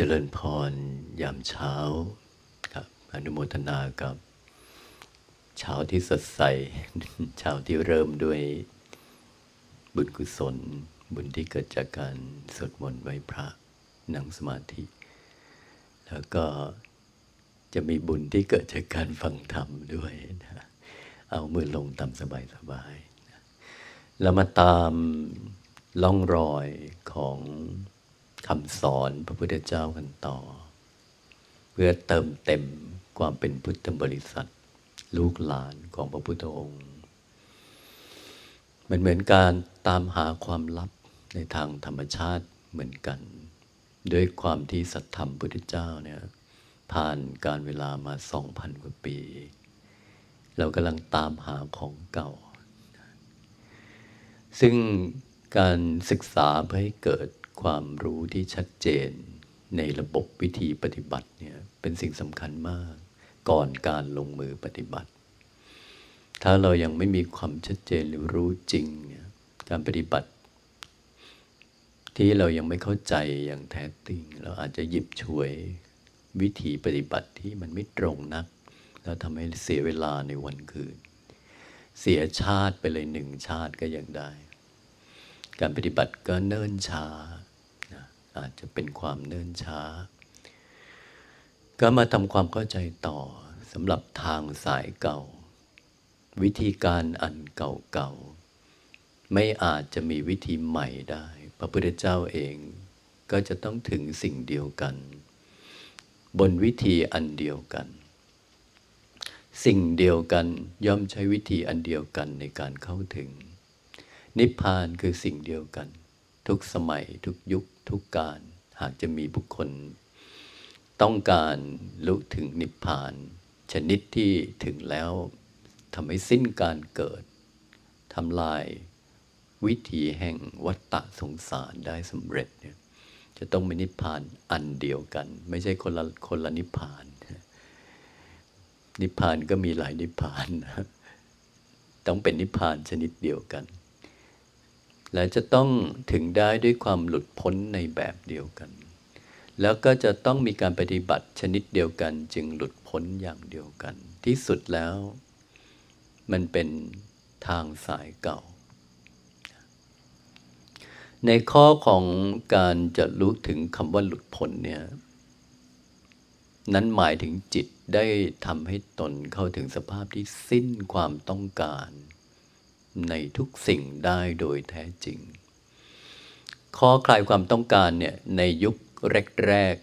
เจริญพรยามเช้าครับอนุโมทนากับ เช้าที่สดใส เช้าที่เริ่มด้วยบุญกุศล บุญที่เกิดจากการสวดมนต์ไหว้พระนั่งสมาธิ แล้วก็จะมีบุญที่เกิดจากการฟังธรรมด้วยนะเอามือลงตามสบายสบายแล้วมาตามล่องรอยของ คำสอนพระพุทธเจ้ากันต่อ เพื่อเติมเต็มความเป็นพุทธบริษัท ลูกหลานของพระพุทธองค์มันเหมือนการตามหาความลับในทางธรรมชาติเหมือนกัน ด้วยความที่สัตธรรมพุทธเจ้าเนี่ยผ่านการเวลามาสองพันกว่าปี เรากำลังตามหาของเก่า ซึ่งการศึกษาเพื่อให้เกิด ความรู้ที่ชัดเจน ในระบบวิธีปฏิบัติเนี่ยเป็นสิ่งสำคัญมาก ก่อนการลงมือปฏิบัติ ถ้าเรายังไม่มีความชัดเจนหรือรู้จริงเนี่ยการปฏิบัติ ที่เรายังไม่เข้าใจอย่างแท้จริง เราอาจจะหยิบฉวยวิธีปฏิบัติที่มันไม่ตรงนัก แล้วทำให้เสียเวลาในวันคืน เสียชาติไปเลยหนึ่งชาติก็ยังได้ การปฏิบัติก็เนิ่นช้า อาจจะเป็นความเนิ่นช้า ก็มาทำความเข้าใจต่อสำหรับทางสายเก่า วิธีการอันเก่าๆไม่อาจจะมีวิธีใหม่ได้ พระพุทธเจ้าเองก็จะต้องถึงสิ่งเดียวกัน บนวิธีอันเดียวกัน สิ่งเดียวกันย่อมใช้วิธีอันเดียวกันในการเข้าถึง นิพพานคือสิ่งเดียวกัน ทุกสมัยทุกยุค ทุกการ หากจะมีบุคคล ต้องการลุถึงนิพพาน ชนิดที่ถึงแล้วทำให้สิ้นการเกิดทำลายวิธีแห่งวัฏฏะสงสารได้สำเร็จเนี่ยจะต้องมีนิพพานอันเดียวกัน ไม่ใช่คนละคนละนิพพาน นิพพานก็มีหลายนิพพานนะต้องเป็นนิพพานชนิดเดียวกัน และจะต้องถึงได้ด้วยความหลุดพ้นในแบบเดียวกัน แล้วก็จะต้องมีการปฏิบัติชนิดเดียวกัน จึงหลุดพ้นอย่างเดียวกัน ที่สุดแล้ว มันเป็นทางสายเก่า ในข้อของการจะรู้ถึงคำว่าหลุดพ้นเนี่ยนั้นหมายถึงจิตได้ทำให้ตนเข้าถึงสภาพที่สิ้นความต้องการ ในทุกสิ่งได้โดยแท้จริง ข้อคลายความต้องการเนี่ยในยุคแรก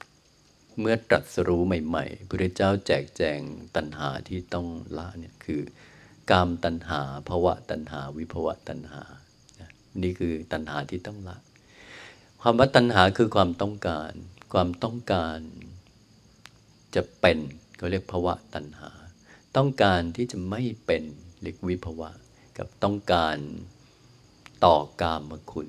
ๆเมื่อตรัสรู้ใหม่ ๆพระเจ้าแจกแจงตัณหาที่ต้องละเนี่ยคือกามตัณหาภวะตัณหา วิภวะตัณหา นี่คือตัณหาที่ต้องละ ความว่าตัณหาคือความต้องการ ความต้องการจะเป็นเขาเรียกภวะตัณหา ต้องการที่จะไม่เป็นเรียกวิภวะ กับต้องการต่อกามคุณ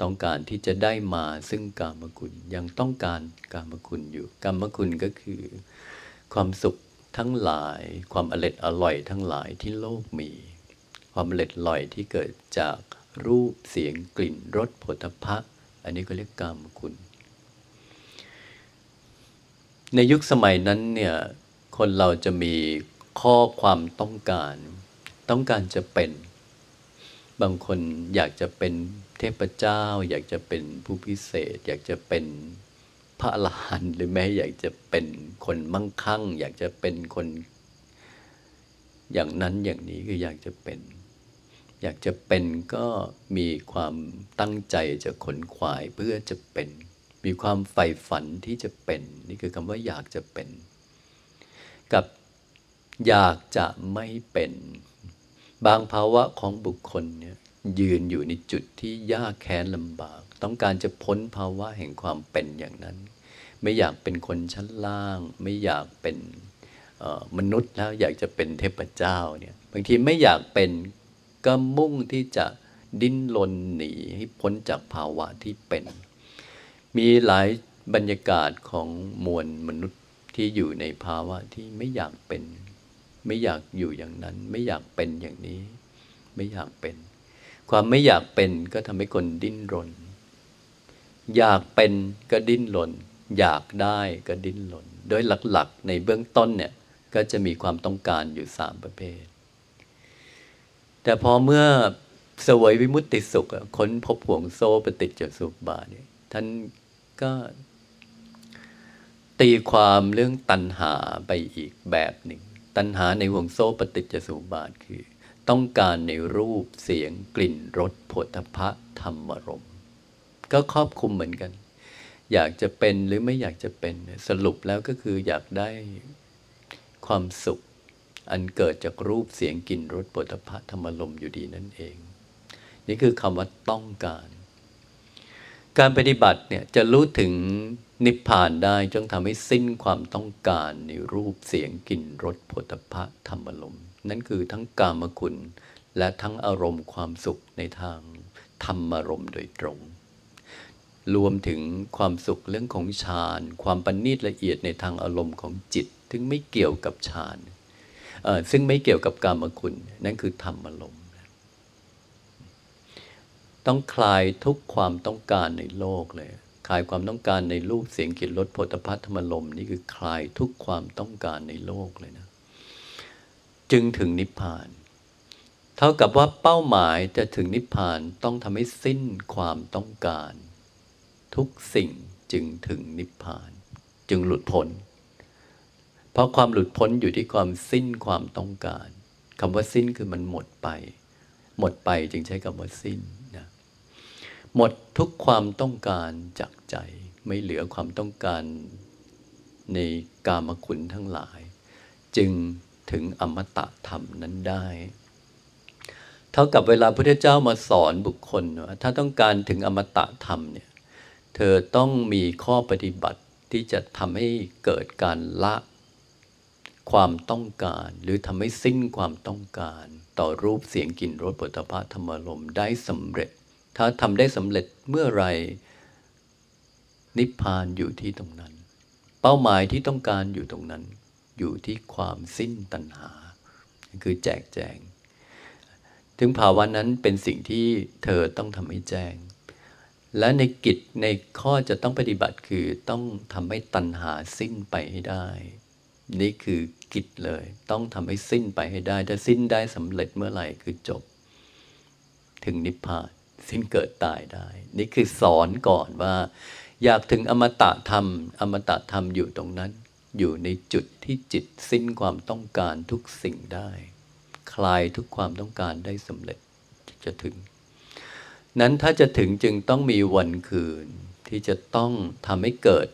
ต้องการที่จะได้มาซึ่งกามคุณ ยังต้องการกามคุณอยู่ กามคุณก็คือ ความสุขทั้งหลาย ความอร็ดอร่อยทั้งหลายที่โลกมี ความอร็ดอร่อยที่เกิดจากรูปเสียงกลิ่นรสผลิตภัณฑ์อันนี้ก็เรียกกามคุณ ในยุคสมัยนั้นเนี่ยคนเราจะมีข้อความต้องการ ต้องการจะเป็น บางคนอยากจะเป็นเทพเจ้า อยากจะเป็นผู้พิเศษ อยากจะเป็นพระอรหันต์หรือแม้อยากจะเป็นคนมั่งคั่ง อยากจะเป็นคน อย่างนั้นอย่างนี้คืออยากจะเป็น อยากจะเป็นก็มีความตั้งใจจะขนขวายเพื่อจะเป็น มีความใฝ่ฝันที่จะเป็น นี่คือคำว่าอยากจะเป็น กับอยากจะไม่เป็น บางภาวะของบุคคลเนี่ยยืนอยู่ในจุดที่ยากแค้นลำบาก ต้องการจะพ้นภาวะแห่งความเป็นอย่างนั้น ไม่อยากเป็นคนชั้นล่าง ไม่อยากเป็นมนุษย์แล้วอยากจะเป็นเทพเจ้าเนี่ยบางทีไม่อยากเป็นก็มุ่งที่จะดิ้นรนหนีให้พ้นจากภาวะที่เป็น มีหลายบรรยากาศของมวลมนุษย์ที่อยู่ในภาวะที่ไม่อยากเป็น ไม่อยากอยู่อย่างนั้น ไม่อยากเป็นอย่างนี้ ไม่อยากเป็น ความไม่อยากเป็นก็ทำให้คนดิ้นรน อยากเป็นก็ดิ้นรน อยากได้ก็ดิ้นรน โดยหลักๆ ในเบื้องต้นเนี่ยก็จะมีความต้องการอยู่สามประเภท แต่พอเมื่อสวยวิมุตติสุขค้นพบห่วงโซ่ปฏิจจสุบาทเนี่ยท่านก็ตีความเรื่องตัณหาไปอีกแบบหนึ่ง ตัณหาในห่วงโซ่ปฏิจจสุบาทคือ ต้องการในรูปเสียงกลิ่นรสผลพะธรรมรม ก็ครอบคลุมเหมือนกัน อยากจะเป็นหรือไม่อยากจะเป็นสรุปแล้วก็คืออยากได้ความสุข อันเกิดจากรูปเสียงกลิ่นรสผลพะธรรมรมอยู่ดีนั่นเอง นี่คือคำว่าต้องการ การปฏิบัติเนี่ยจะรู้ถึง นิพพานได้จงทำให้สิ้นความต้องการในรูปเสียงกลิ่นรสผลพะธรรมลมนั่นคือทั้งกามคุณ และทั้งอารมณ์ความสุขในทางธรรมารมณ์โดยตรง รวมถึงความสุขเรื่องของฌาน ความปณิตละเอียดในทางอารมณ์ของจิตถึงไม่เกี่ยวกับฌานซึ่งไม่เกี่ยวกับกามคุณ นั่นคือธรรมอารมณ์ต้องคลายทุกความต้องการในโลกเลย คลายความต้องการในรูปเสียงกลิ่นรสโผฏฐัพธรรมลมนี่คือคลายทุกความต้องการในโลกเลยนะ จึงถึงนิพพาน เท่ากับว่าเป้าหมายจะถึงนิพพานต้องทำให้สิ้นความต้องการ ทุกสิ่งจึงถึงนิพพาน จึงหลุดพ้น เพราะความหลุดพ้นอยู่ที่ความสิ้นความต้องการคำว่าสิ้นคือมันหมดไป หมดไปจึงใช้คำว่าสิ้น หมดทุกความต้องการจากใจ ไม่เหลือความต้องการในกามคุณทั้งหลาย จึงถึงอมตะธรรมนั้นได้ เท่ากับเวลาพระเจ้ามาสอนบุคคลว่าถ้าต้องการถึงอมตะธรรมเนี่ยเธอต้องมีข้อปฏิบัติที่จะทำให้เกิดการละความต้องการ หรือทำให้สิ้นความต้องการ ต่อรูปเสียงกลิ่นรสปุถะธรรมลมได้สำเร็จ ถ้าทำได้สำเร็จเมื่อไรนิพพานอยู่ที่ตรงนั้น เป้าหมายที่ต้องการอยู่ตรงนั้น อยู่ที่ความสิ้นตัณหา คือแจกแจง ถึงภาวะนั้นเป็นสิ่งที่เธอต้องทำให้แจ้ง และในกิจในข้อจะต้องปฏิบัติคือต้องทำให้ตัณหาสิ้นไปให้ได้ นี่คือกิจเลย ต้องทำให้สิ้นไปให้ได้ ถ้าสิ้นได้สำเร็จเมื่อไหร่คือจบ ถึงนิพพาน สิ้นเกิดตายได้ นี่คือสอนก่อนว่า อยากถึงอมตะธรรม อมตะธรรมอยู่ตรงนั้น อยู่ในจุดที่จิตสิ้นความต้องการทุกสิ่งได้ คลายทุกความต้องการได้สำเร็จจะถึง นั้นถ้าจะถึงจึงต้องมีวันคืนที่จะต้องทำให้เกิด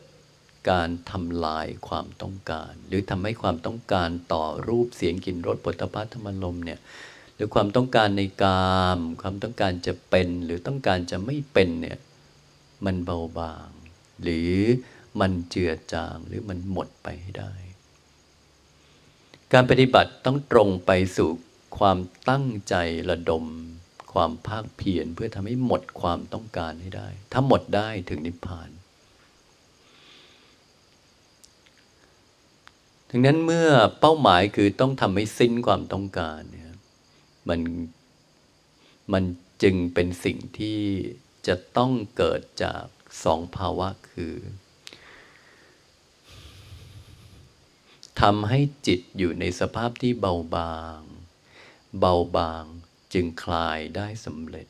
การทำลายความต้องการ หรือทำให้ความต้องการต่อรูปเสียงกลิ่นรสปุถะพัธรรมลมเนี่ย หรือความต้องการในกาม ความต้องการจะเป็นหรือต้องการจะไม่เป็นเนี่ยมันเบาบาง หรือมันเจือจางหรือมันหมดไปให้ได้ การปฏิบัติต้องตรงไปสู่ความตั้งใจระดม ความภาคเพียรเพื่อทำให้หมดความต้องการให้ได้ ถ้าหมดได้ถึงนิพพานดังนั้นเมื่อเป้าหมายคือต้องทำให้สิ้นความต้องการ มันมันจึงเป็นสิ่งที่จะต้องเกิดจากสองภาวะคือทำให้จิตอยู่ในสภาพที่เบาบาง เบาบางจึงคลายได้สำเร็จ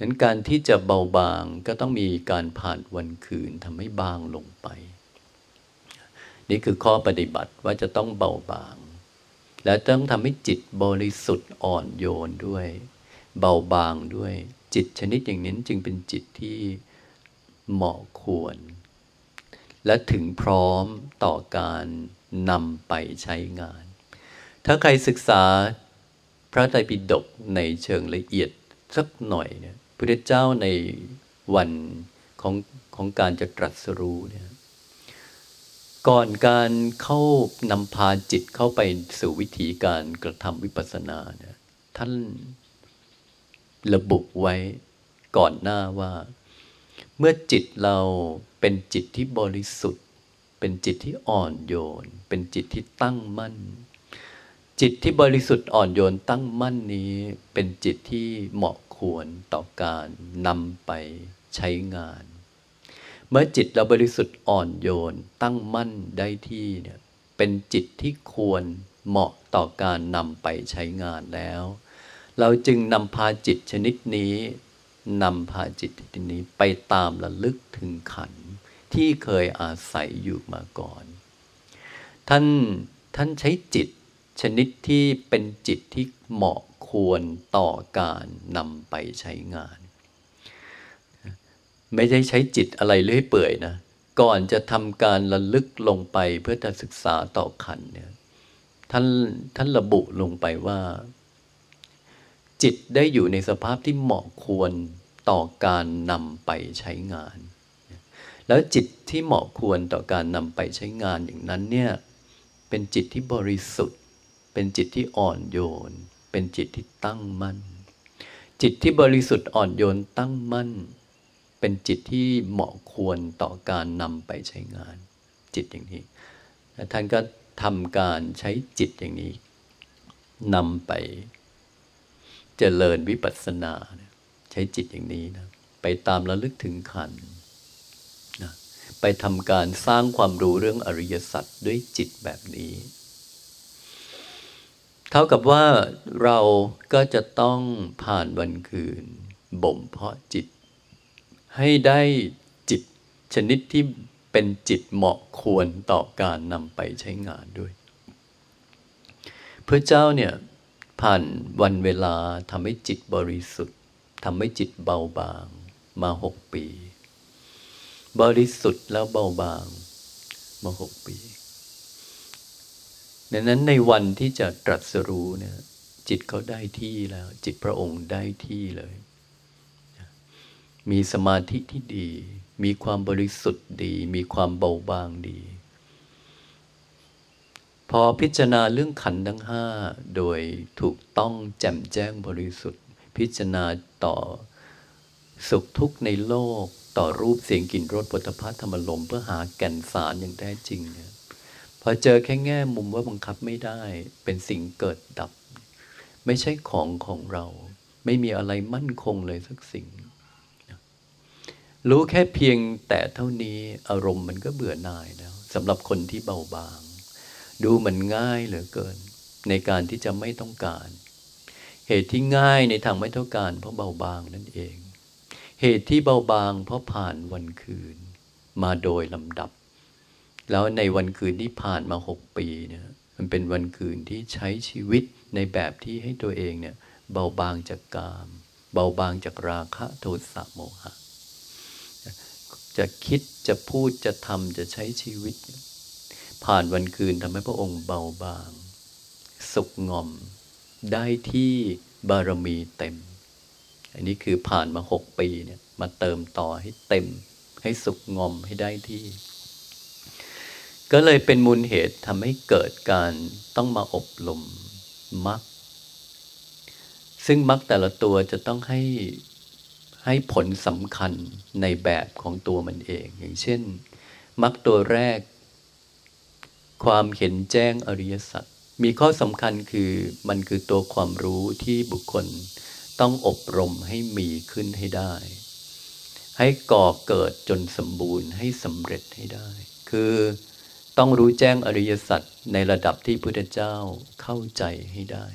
นั้นการที่จะเบาบางก็ต้องมีการผ่านวันคืนทำให้บางลงไป นี่คือข้อปฏิบัติว่าจะต้องเบาบาง และต้องทำให้จิตบริสุทธิ์อ่อนโยนด้วย เบาบางด้วย จิตชนิดอย่างนี้จึงเป็นจิตที่เหมาะควร และถึงพร้อมต่อการนำไปใช้งาน ถ้าใครศึกษาพระไตรปิฎกในเชิงละเอียดสักหน่อยเนี่ยพระเจ้าในวันของของการจะตรัสรู้เนี่ย ก่อนการเข้านำพาจิตเข้าไปสู่วิธีการกระทำวิปัสสนาเนี่ยท่านระบุไว้ก่อนหน้าว่า เมื่อจิตเราเป็นจิตที่บริสุทธิ์ เป็นจิตที่อ่อนโยน เป็นจิตที่ตั้งมั่น จิตที่บริสุทธิ์อ่อนโยนตั้งมั่นนี้ เป็นจิตที่เหมาะควรต่อการนำไปใช้งาน เมื่อจิตเราบริสุทธิ์อ่อนโยน ตั้งมั่นได้ที่เนี่ยเป็นจิตที่ควรเหมาะต่อการนำไปใช้งานแล้ว เราจึงนำพาจิตชนิดนี้นำพาจิตชนิดนี้ไปตามระลึกถึงขันที่เคยอาศัยอยู่มาก่อน ท่านท่านใช้จิตชนิดที่เป็นจิตที่เหมาะควรต่อการนำไปใช้งาน ไม่ได้ใช้จิตอะไรเลื่อยเปื่อยนะ ก่อนจะทำการระลึกลงไปเพื่อจะศึกษาต่อขันเนี่ยท่านท่านระบุลงไปว่า จิตได้อยู่ในสภาพที่เหมาะควรต่อการนำไปใช้งาน แล้วจิตที่เหมาะควรต่อการนำไปใช้งานอย่างนั้นเนี่ย เป็นจิตที่บริสุทธิ์ เป็นจิตที่อ่อนโยน เป็นจิตที่ตั้งมั่น จิตที่บริสุทธิ์อ่อนโยนตั้งมั่น เป็นจิตที่เหมาะควรต่อการนำไปใช้งาน จิตอย่างนี้ท่านก็ทำการใช้จิตอย่างนี้นำไปเจริญวิปัสสนา ใช้จิตอย่างนี้นะไปตามระลึกถึงขันนะไปทำการสร้างความรู้เรื่องอริยสัจด้วยจิตแบบนี้ เท่ากับว่าเราก็จะต้องผ่านวันคืนบ่มเพาะจิต ให้ได้จิตชนิดที่เป็นจิตเหมาะควรต่อการนำไปใช้งานด้วย พระเจ้าเนี่ยผ่านวันเวลาทำให้จิตบริสุทธิ์ทำให้จิตเบาบางมาหกปี บริสุทธิ์แล้วเบาบางมาหกปีดังนั้นในวันที่จะตรัสรู้เนี่ยจิตเขาได้ที่แล้ว จิตพระองค์ได้ที่เลย มีสมาธิที่ดี มีความบริสุทธิ์ดี มีความเบาบางดี พอพิจารณาเรื่องขันธ์ทั้งห้าโดยถูกต้องแจ่มแจ้งบริสุทธิ์ พิจารณาต่อสุขทุกข์ในโลกต่อรูปเสียงกลิ่นรสปุถะพัธรรมลมเพื่อหาแก่นสารอย่างแท้จริงเนี่ยพอเจอแค่แง่มุมว่าบังคับไม่ได้เป็นสิ่งเกิดดับ ไม่ใช่ของของเรา ไม่มีอะไรมั่นคงเลยสักสิ่ง รู้แค่เพียงแต่เท่านี้อารมณ์มันก็เบื่อหน่ายแล้วสำหรับคนที่เบาบาง ดูมันง่ายเหลือเกิน ในการที่จะไม่ต้องการ เหตุที่ง่ายในทางไม่ต้องการ เพราะเบาบางนั่นเอง เหตุที่เบาบางเพราะผ่านวันคืน มาโดยลำดับ แล้วในวันคืนที่ผ่านมาหกปีเนี่ยมันเป็นวันคืนที่ใช้ชีวิตในแบบที่ให้ตัวเองเนี่ยเบาบางจากกาม เบาบางจากราคะโทสะโมหะ จะคิดจะพูดจะทำจะใช้ชีวิต ผ่านวันคืนทำให้พระองค์เบาบาง สุขงอม ได้ที่บารมีเต็ม อันนี้คือผ่านมาหกปีเนี่ยมาเติมต่อให้เต็ม ให้สุขงอมให้ได้ที่ ก็เลยเป็นมูลเหตุทำให้เกิดการต้องมาอบรมมักซึ่งมักแต่ละตัวจะต้องให้ ให้ผลสำคัญในแบบของตัวมันเอง อย่างเช่นมรรคตัวแรก ความเห็นแจ้งอริยสัจมีข้อสำคัญคือมันคือตัวความรู้ที่บุคคลต้องอบรมให้มีขึ้นให้ได้ ให้ก่อเกิดจนสมบูรณ์ให้สำเร็จให้ได้ คือต้องรู้แจ้งอริยสัจในระดับที่พุทธเจ้าเข้าใจให้ได้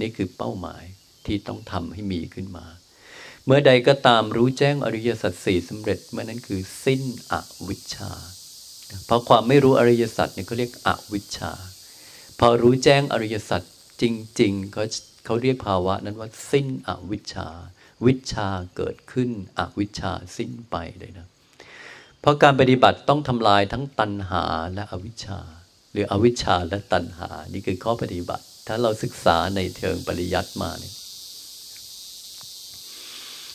นี่คือเป้าหมายที่ต้องทำให้มีขึ้นมา เมื่อใดก็ตามรู้แจ้งอริยสัจสี่สำเร็จเมื่อนั้นคือสิ้นอวิชชา เพราะความไม่รู้อริยสัจเนี่ยเขาเรียกอวิชชา พอรู้แจ้งอริยสัจจริงๆเขาเขาเรียกภาวะนั้นว่าสิ้นอวิชชา วิชาเกิดขึ้นอวิชชาสิ้นไปเลยนะ เพราะการปฏิบัติต้องทำลายทั้งตัณหาและอวิชชา หรืออวิชชาและตัณหา นี่คือข้อปฏิบัติ ถ้าเราศึกษาในเชิงปริยัติมาเนี่ย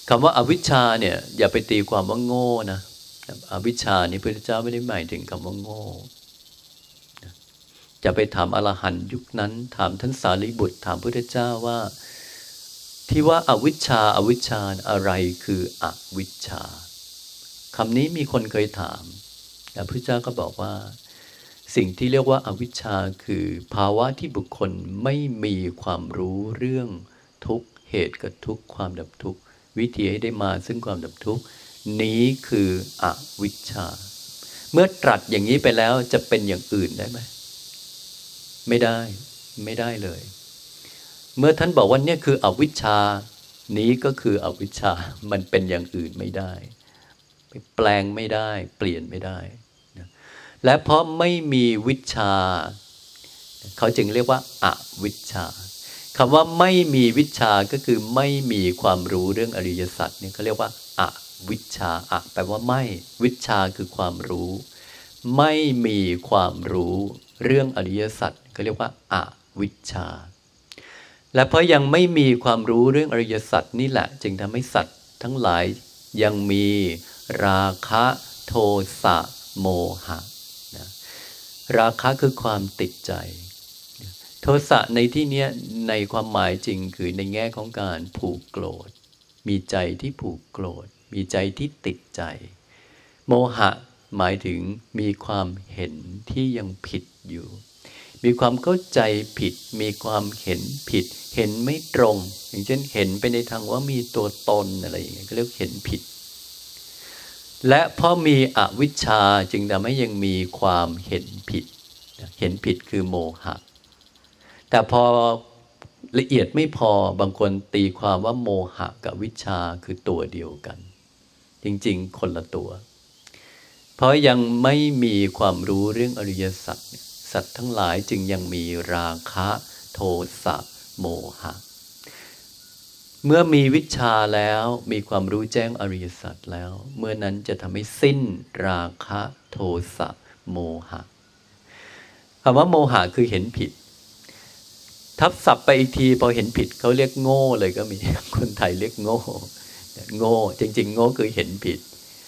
คำว่าอาวิชชาเนี่ยอย่าไปตีความว่าโง่นะอวิชชานี่พระเจ้าไม่ได้หมายถึงคำว่าโง่จะไปถามอรหันยุคนั้น ถามท่านสารีบุตร ถามพระเจ้าว่า ที่ว่าอาวิชชาอาวิชชาอะไรคืออวิชชาคำนี้มีคนเคยถามแต่พระเจ้าก็บอกว่า สิ่งที่เรียกว่าอาวิชชาคือภาวะที่บุคคลไม่มีความรู้เรื่องทุกเหตุกับทุกความดับทุก วิธีให้ได้มาซึ่งความดับทุกข์นี้คืออวิชชา เมื่อตรัสอย่างนี้ไปแล้วจะเป็นอย่างอื่นได้ไหมไม่ได้ไม่ได้เลย เมื่อท่านบอกว่าเนี่ยคืออวิชชา นี้ก็คืออวิชชา มันเป็นอย่างอื่นไม่ได้แปลงไม่ได้ เปลี่ยนไม่ได้นะและเพราะไม่มีวิชา เขาจึงเรียกว่าอาวิชชา คำว่าไม่มีวิชาก็คือไม่มีความรู้เรื่องอริยสัจเนี่ยเขาเรียกว่าอาวิชาอะแปลว่าไม่ วิชาคือความรู้ ไม่มีความรู้เรื่องอริยสัจเขาเรียกว่าอาวิชา และเพราะยังไม่มีความรู้เรื่องอริยสัจนี่แหละ จึงทำให้สัตว์ทั้งหลายยังมีราคะโทสะโมหะนะราคะคือความติดใจ ทสะในที่นี้ในความหมายจริงคือในแง่ของการผูกโกรธ มีใจที่ผูกโกรธ มีใจที่ติดใจ โมหะหมายถึงมีความเห็นที่ยังผิดอยู่ มีความเข้าใจผิด มีความเห็นผิด เห็นไม่ตรง อย่างเช่นเห็นไปในทางว่ามีตัวตนอะไรอย่างเงี้ยก็เรียกเห็นผิด และเพราะมีอวิชชาจึงทำให้ยังมีความเห็นผิด เห็นผิดคือโมหะ แต่พอละเอียดไม่พอบางคนตีความว่าโมหะกับวิชาคือตัวเดียวกัน จริงๆ คนละตัว เพราะยังไม่มีความรู้เรื่องอริยสัจสัตว์ทั้งหลายจึงยังมีราคะโทสะโมหะ เมื่อมีวิชาแล้วมีความรู้แจ้งอริยสัจแล้ว เมื่อนั้นจะทำให้สิ้นราคะโทสะโมหะคำว่าโมหะคือเห็นผิด ทับศัพท์ไปอีกทีพอเห็นผิดเขาเรียกโง่เลยก็มี คนไทยเรียกโง่ โง่ จริง ๆ โง่คือเห็นผิด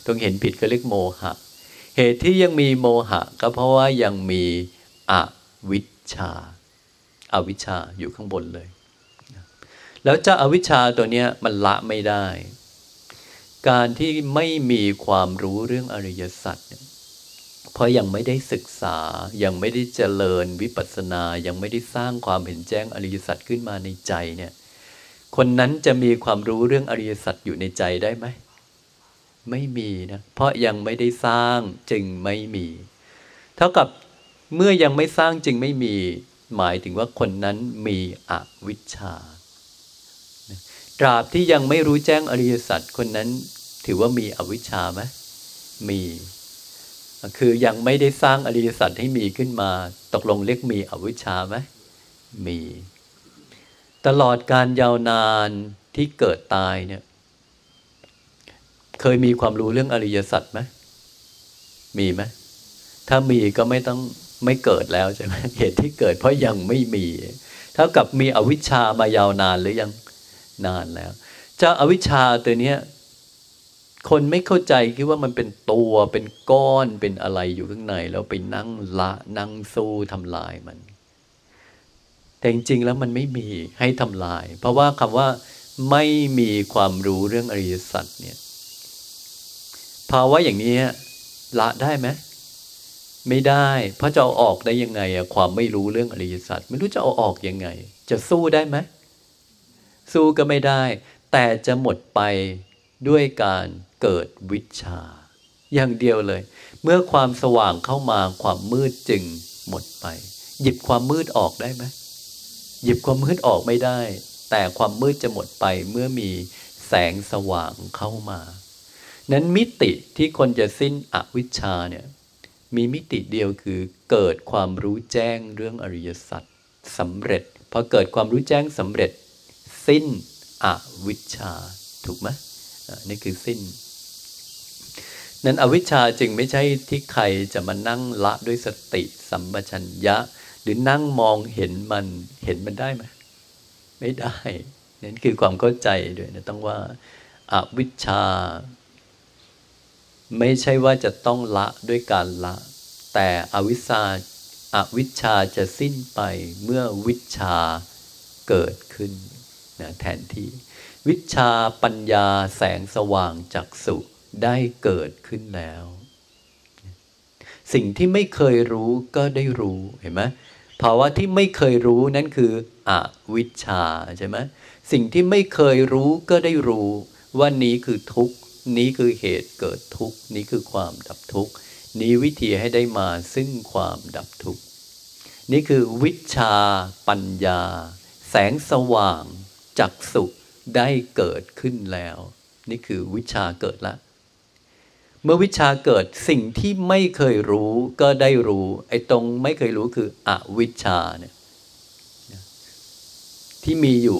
ตรงเห็นผิดก็เรียกโมหะ เหตุที่ยังมีโมหะ ก็เพราะว่ายังมีอวิชชาอาวิชชาอยู่ข้างบนเลย แล้วเจ้าอาวิชชาตัวเนี้ยมันละไม่ได้ การที่ไม่มีความรู้เรื่องอริยสัจเนี่ย ราะยังไม่ได้ศึกษา ยังไม่ได้เจริญวิปัสสนา ยังไม่ได้สร้างความเห็นแจ้งอริยสัจขึ้นมาในใจเนี่ย คนนั้นจะมีความรู้เรื่องอริยสัจอยู่ในใจได้ไหม ไม่มีนะ เพราะยังไม่ได้สร้างจึงไม่มี เท่ากับเมื่อยังไม่สร้างจึงไม่มี หมายถึงว่าคนนั้นมีอวิชชา ตราบที่ยังไม่รู้แจ้งอริยสัจคนนั้นถือว่ามีอวิชชาไหมมี คือยังไม่ได้สร้างอริยสัจให้มีขึ้นมา ตกลงเรียกมีอวิชชาไหมมี ตลอดการยาวนานที่เกิดตายเนี่ย เคยมีความรู้เรื่องอริยสัจไหมมีไหมถ้ามีก็ไม่ต้องไม่เกิดแล้วใช่ไหมเหตุที่เกิดเพราะยังไม่มี เท่ากับมีอวิชชามายาวนานหรือยังนานแล้ว เจ้าอาวิชชาตัวเนี้ย คนไม่เข้าใจคิดว่ามันเป็นตัวเป็นก้อนเป็นอะไรอยู่ข้างใน แล้วไปนั่งละนั่งสู้ทำลายมัน แต่จริงๆแล้วมันไม่มีให้ทำลาย เพราะว่าคำว่าไม่มีความรู้เรื่องอริยสัจเนี่ยภาวะอย่างนี้ละได้ไหมไม่ได้เพราะจะเอาออกได้ยังไงอะความไม่รู้เรื่องอริยสัจไม่รู้จะเอาออกยังไง จะสู้ได้ไหมสู้ก็ไม่ได้ แต่จะหมดไป ด้วยการเกิดวิชา อย่างเดียวเลย เมื่อความสว่างเข้ามาความมืดจึงหมดไป หยิบความมืดออกได้ไหมหยิบความมืดออกไม่ได้ แต่ความมืดจะหมดไปเมื่อมีแสงสว่างเข้ามา นั้นมิติที่คนจะสิ้นอวิชชาเนี่ยมีมิติเดียวคือเกิดความรู้แจ้งเรื่องอริยสัจสำเร็จพอเกิดความรู้แจ้งสำเร็จ สิ้นอวิชชา ถูกไหม นี่คือสิ้น นั้นอวิชชาจึงไม่ใช่ที่ใครจะมานั่งละด้วยสติสัมปชัญญะ หรือนั่งมองเห็นมันเห็นมันได้ไหมไม่ได้นั่นคือความเข้าใจด้วยนะต้องว่าอาวิชชา ไม่ใช่ว่าจะต้องละด้วยการละ แต่อวิชชาอาวิชชาจะสิ้นไปเมื่อวิชาเกิดขึ้นนะแทนที่ วิชาปัญญาแสงสว่างจากสุได้เกิดขึ้นแล้ว สิ่งที่ไม่เคยรู้ก็ได้รู้เห็นไหมภาวะที่ไม่เคยรู้นั่นคืออวิชชาใช่ไหมสิ่งที่ไม่เคยรู้ก็ได้รู้ ว่านี้คือทุกข์ นี้คือเหตุเกิดทุกข์ นี้คือความดับทุกข์ นี้วิธีให้ได้มาซึ่งความดับทุกข์ นี่คือวิชาปัญญา แสงสว่างจักสุข ได้เกิดขึ้นแล้ว นี่คือวิชาเกิดละ เมื่อวิชาเกิดสิ่งที่ไม่เคยรู้ก็ได้รู้ ไอ้ตรงไม่เคยรู้คืออวิชาเนี่ยที่มีอยู่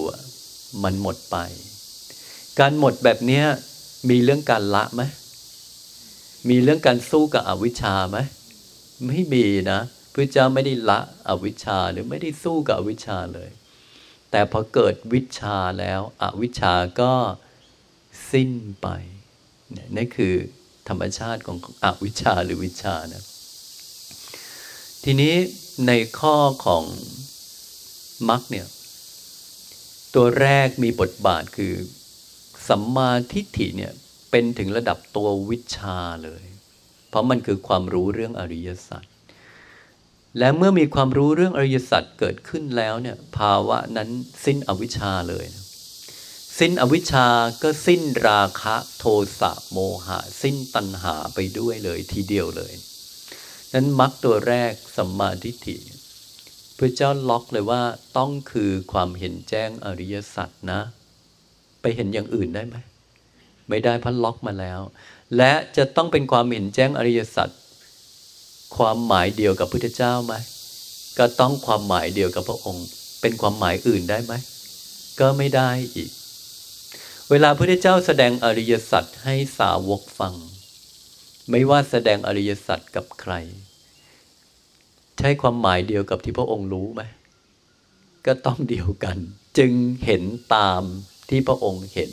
มันหมดไป การหมดแบบนี้มีเรื่องการละไหมมีเรื่องการสู้กับอวิชชาไหมไม่มีนะพระเจ้าไม่ได้ละอวิชชาหรือไม่ได้สู้กับอวิชชาเลย แต่พอเกิดวิชาแล้วอวิชาก็สิ้นไปนี่คือธรรมชาติของอวิชชาหรือวิชานะทีนี้ในข้อของมรรคเนี่ย ตัวแรกมีบทบาทคือสัมมาทิฏฐิเนี่ยเป็นถึงระดับตัววิชาเลย เพราะมันคือความรู้เรื่องอริยสัจ และเมื่อมีความรู้เรื่องอริยสัจเกิดขึ้นแล้วเนี่ยภาวะนั้นสิ้นอวิชชาเลย สิ้นอวิชชาก็สิ้นราคะโทสะโมหะ สิ้นตัณหาไปด้วยเลยทีเดียวเลยนั้นมรรคตัวแรกสัมมาทิฏฐิพระเจ้าล็อกเลยว่าต้องคือความเห็นแจ้งอริยสัจนะ ไปเห็นอย่างอื่นได้ไหมไม่ได้พันล็อกมาแล้ว และจะต้องเป็นความเห็นแจ้งอริยสัจ ความหมายเดียวกับพุทธเจ้าไหมก็ต้องความหมายเดียวกับพระองค์ เป็นความหมายอื่นได้ไหมก็ไม่ได้อีก เวลาพระเจ้าแสดงอริยสัจให้สาวกฟัง ไม่ว่าแสดงอริยสัจกับใคร ใช้ความหมายเดียวกับที่พระองค์รู้ไหมก็ต้องเดียวกัน จึงเห็นตามที่พระองค์เห็น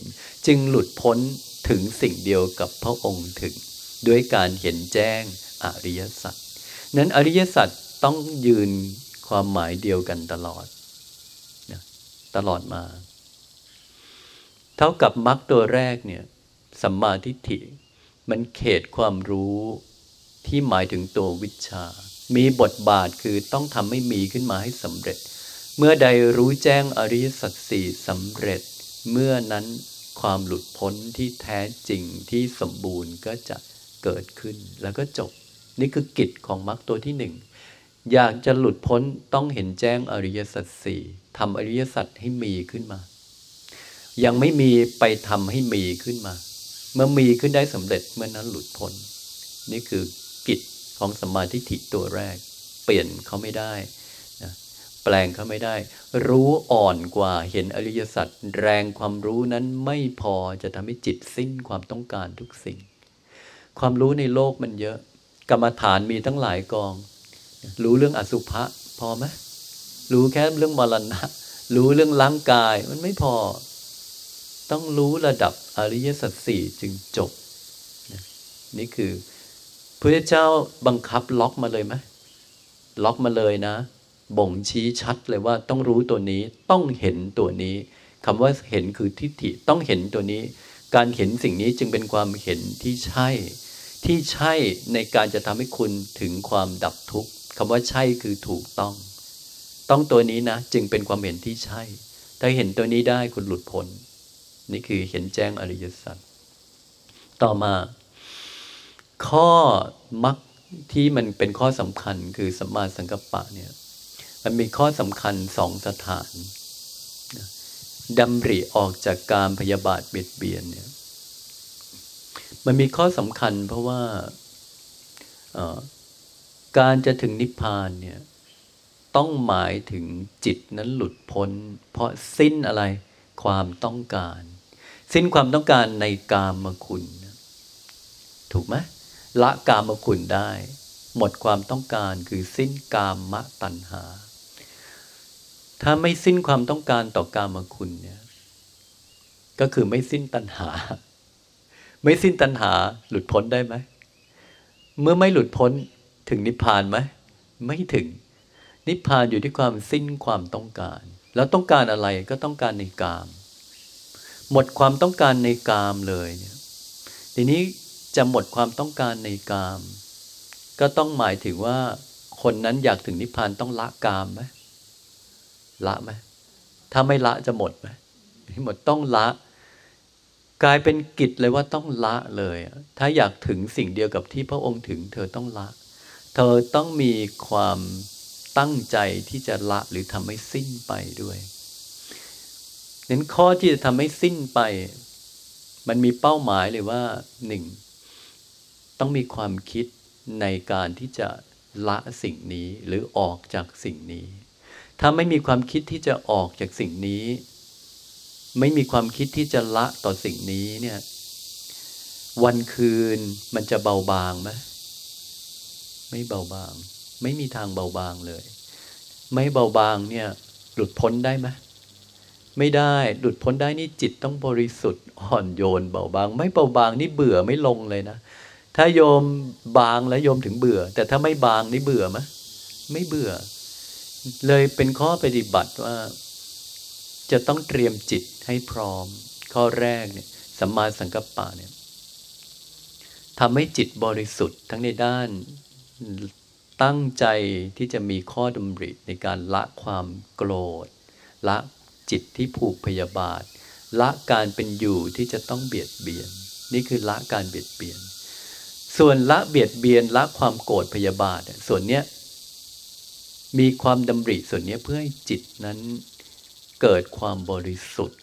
จึงหลุดพ้นถึงสิ่งเดียวกับพระองค์ถึง ด้วยการเห็นแจ้งอริยสัจ นั้นอริยสัจต้องยืนความหมายเดียวกันตลอดนะตลอดมา เท่ากับมรรคตัวแรกเนี่ยสัมมาทิฏฐิ มันเขตความรู้ที่หมายถึงตัววิชา มีบทบาทคือต้องทำให้มีขึ้นมาให้สำเร็จ เมื่อใดรู้แจ้งอริยสัจสี่สำเร็จ เมื่อนั้นความหลุดพ้นที่แท้จริงที่สมบูรณ์ก็จะเกิดขึ้นแล้วก็จบ นี่คือกิจของมรรคตัวที่หนึ่งอยากจะหลุดพ้นต้องเห็นแจ้งอริยสัจสี่ทำอริยสัจให้มีขึ้นมา ยังไม่มีไปทำให้มีขึ้นมา เมื่อมีขึ้นได้สำเร็จเมื่อนั้นหลุดพ้น นี่คือกิจของสมาธิิตัวแรก เปลี่ยนเขาไม่ได้นะแปลงเขาไม่ได้ รู้อ่อนกว่าเห็นอริยสัจแรงความรู้นั้นไม่พอจะทำให้จิตสิ้นความต้องการทุกสิ่ง ความรู้ในโลกมันเยอะ กรรมฐานมีทั้งหลายกอง รู้เรื่องอสุภะพอไหมรู้แค่เรื่องมรณะ รู้เรื่องร่างกายมันไม่พอ ต้องรู้ระดับอริยสัจสี่จึงจบ นี่คือพระเจ้าบังคับล็อกมาเลยไหมล็อกมาเลยนะ บ่งชี้ชัดเลยว่าต้องรู้ตัวนี้ต้องเห็นตัวนี้คำว่าเห็นคือทิฏฐิต้องเห็นตัวนี้ การเห็นสิ่งนี้จึงเป็นความเห็นที่ใช่ ที่ใช่ในการจะทำให้คุณถึงความดับทุกข์คำว่าใช่คือถูกต้อง ต้องตัวนี้นะ จึงเป็นความเห็นที่ใช่ ถ้าเห็นตัวนี้ได้คุณหลุดพ้น นี่คือเห็นแจ้งอริยสัจต่อมา ข้อมักที่มันเป็นข้อสำคัญคือสัมมาสังกัปปะเนี่ย มันมีข้อสำคัญสองสถานดำริออกจากการพยาบาทเบียดเบียนเนี่ย มันมีข้อสำคัญเพราะว่าการจะถึงนิพพานเนี่ยต้องหมายถึงจิตนั้นหลุดพ้น เพราะสิ้นอะไรความต้องการ สิ้นความต้องการในกามคุณ ถูกไหมละกามคุณได้ หมดความต้องการคือสิ้นกามมะตัณหา ถ้าไม่สิ้นความต้องการต่อกามคุณเนี่ยก็คือไม่สิ้นตัณหา ไม่สิ้นตัณหาหลุดพ้นได้ไหม เมื่อไม่หลุดพ้นถึงนิพพานไหม ไม่ถึง นิพพานอยู่ที่ความสิ้นความต้องการ แล้วต้องการอะไรก็ต้องการในกาม หมดความต้องการในกามเลยเนี่ย ทีนี้จะหมดความต้องการในกาม ก็ต้องหมายถึงว่าคนนั้นอยากถึงนิพพานต้องละกามไหมละไหมถ้าไม่ละจะหมดไหมหมดต้องละ กลายเป็นกิจเลยว่าต้องละเลย ถ้าอยากถึงสิ่งเดียวกับที่พระองค์ถึง เธอต้องละ เธอต้องมีความตั้งใจที่จะละหรือทำให้สิ้นไปด้วยเน้นข้อที่จะทำให้สิ้นไป มันมีเป้าหมายเลยว่าหนึ่งต้องมีความคิดในการที่จะละสิ่งนี้หรือออกจากสิ่งนี้ ถ้าไม่มีความคิดที่จะออกจากสิ่งนี้ ไม่มีความคิดที่จะละต่อสิ่งนี้เนี่ย วันคืนมันจะเบาบางไหมไม่เบาบาง ไม่มีทางเบาบางเลย ไม่เบาบางเนี่ย หลุดพ้นได้ไหมไม่ได้หลุดพ้นได้นี่จิตต้องบริสุทธิ์อ่อนโยนเบาบาง ไม่เบาบางนี่เบื่อไม่ลงเลยนะถ้าโยมบางแล้วโยมถึงเบื่อ แต่ถ้าไม่บางนี่เบื่อไหมไม่เบื่อ เลยเป็นข้อปฏิบัติว่า จะต้องเตรียมจิตให้พร้อม ข้อแรกเนี่ยสัมมาสังกัปปะเนี่ยทำให้จิตบริสุทธิ์ทั้งในด้านตั้งใจที่จะมีข้อดำริในการละความโกรธ ละจิตที่ผูกพยาบาท ละการเป็นอยู่ที่จะต้องเบียดเบียน นี่คือละการเบียดเบียน ส่วนละเบียดเบียนละความโกรธพยาบาทส่วนเนี้ยมีความดำริส่วนนี้เพื่อให้จิตนั้น เกิดความบริสุทธิ์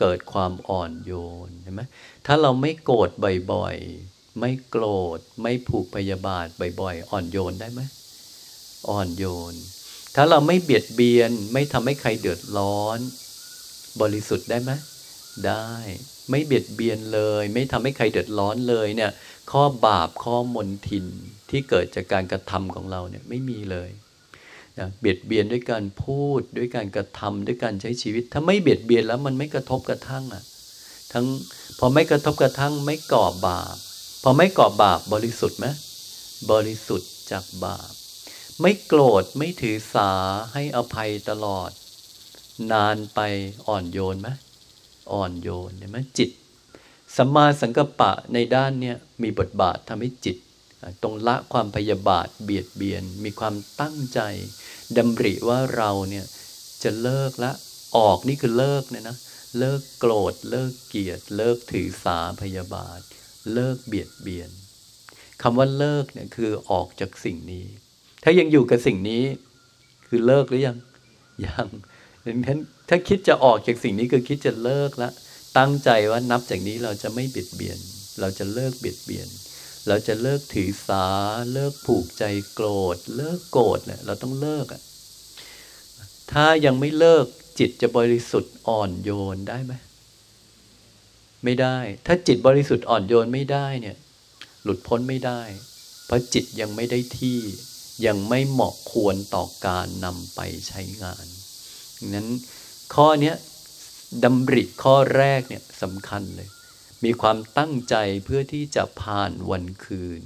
เกิดความอ่อนโยนใช่ไหมถ้าเราไม่โกรธบ่อยๆ ไม่โกรธ ไม่ผูกพยาบาทบ่อยๆ อ่อนโยนได้ไหมอ่อนโยน ถ้าเราไม่เบียดเบียน ไม่ทำให้ใครเดือดร้อน บริสุทธิ์ได้ไหมได้ ไม่เบียดเบียนเลย ไม่ทำให้ใครเดือดร้อนเลยเนี่ย ข้อบาปข้อมนทินที่เกิดจากการกระทำของเราเนี่ยไม่มีเลย นะเบียดเบียนด้วยการพูดด้วยการกระทำด้วยการใช้ชีวิต ถ้าไม่เบียดเบียนแล้วมันไม่กระทบกระทั่งอะ ทั้งพอไม่กระทบกระทั่งไม่ก่อบาปพอไม่ก่อบาปบริสุทธิ์ไหมบริสุทธิ์จากบาป ไม่โกรธไม่ถือสาให้อภัยตลอด นานไปอ่อนโยนไหมอ่อนโยนเห็นไหมจิตสัมมาสังกัปปะในด้านเนี้ยมีบทบาททำให้จิต ตรงละความพยาบาทเบียดเบียน มีความตั้งใจดำริว่าเราเนี่ยจะเลิกละออกนี่คือเลิกเนี่ยนะเลิกโกรธ เลิกเกลียด เลิกถือสาพยาบาท เลิกเบียดเบียนคำว่าเลิกเนี่ยคือออกจากสิ่งนี้ ถ้ายังอยู่กับสิ่งนี้ คือเลิกหรือยังยังดังนั้นถ้าคิดจะออกจากสิ่งนี้คือคิดจะเลิกละตั้งใจว่านับจากนี้เราจะไม่เบียดเบียน เราจะเลิกเบียดเบียน เราจะเลิกถือสา เลิกผูกใจโกรธ เลิกโกรธเนี่ยเราต้องเลิกอะถ้ายังไม่เลิกจิตจะบริสุทธิ์อ่อนโยนได้ไหมไม่ได้ ถ้าจิตบริสุทธิ์อ่อนโยนไม่ได้เนี่ย หลุดพ้นไม่ได้ เพราะจิตยังไม่ได้ที่ยังไม่เหมาะควรต่อการนำไปใช้งานนั้นข้อนี้ดำริข้อแรกเนี่ยสำคัญเลย มีความตั้งใจเพื่อที่จะผ่านวันคืน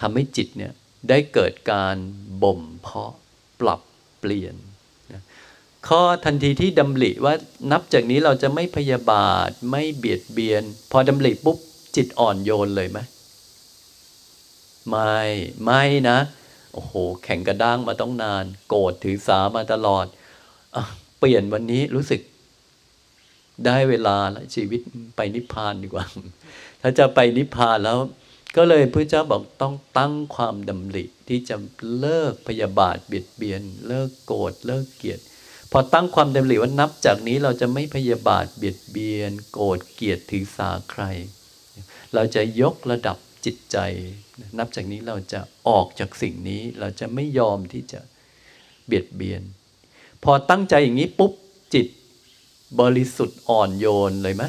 ทำให้จิตเนี่ยได้เกิดการบ่มเพาะปรับเปลี่ยนนะข้อทันทีที่ดำริว่านับจากนี้เราจะไม่พยาบาทไม่เบียดเบียน พอดำริปุ๊บจิตอ่อนโยนเลยไหมไม่ไม่นะ โอ้โห แข่งกระด้างมาต้องนาน โกรธถือสามาตลอดอเปลี่ยนวันนี้รู้สึก ได้เวลาแล้วชีวิตไปนิพพานดีกว่า ถ้าจะไปนิพพานแล้ว ก็เลยพระเจ้าบอกต้องตั้งความดำริที่จะเลิกพยาบาทเบียดเบียน เลิกโกรธเลิกเกลียด พอตั้งความดำริว่านับจากนี้เราจะไม่พยาบาทเบียดเบียน โกรธเกลียดถือสาใคร เราจะยกระดับจิตใจ นับจากนี้เราจะออกจากสิ่งนี้เราจะไม่ยอมที่จะเบียดเบียน พอตั้งใจอย่างนี้ปุ๊บจิต บริสุทธิ์อ่อนโยนเลยไหม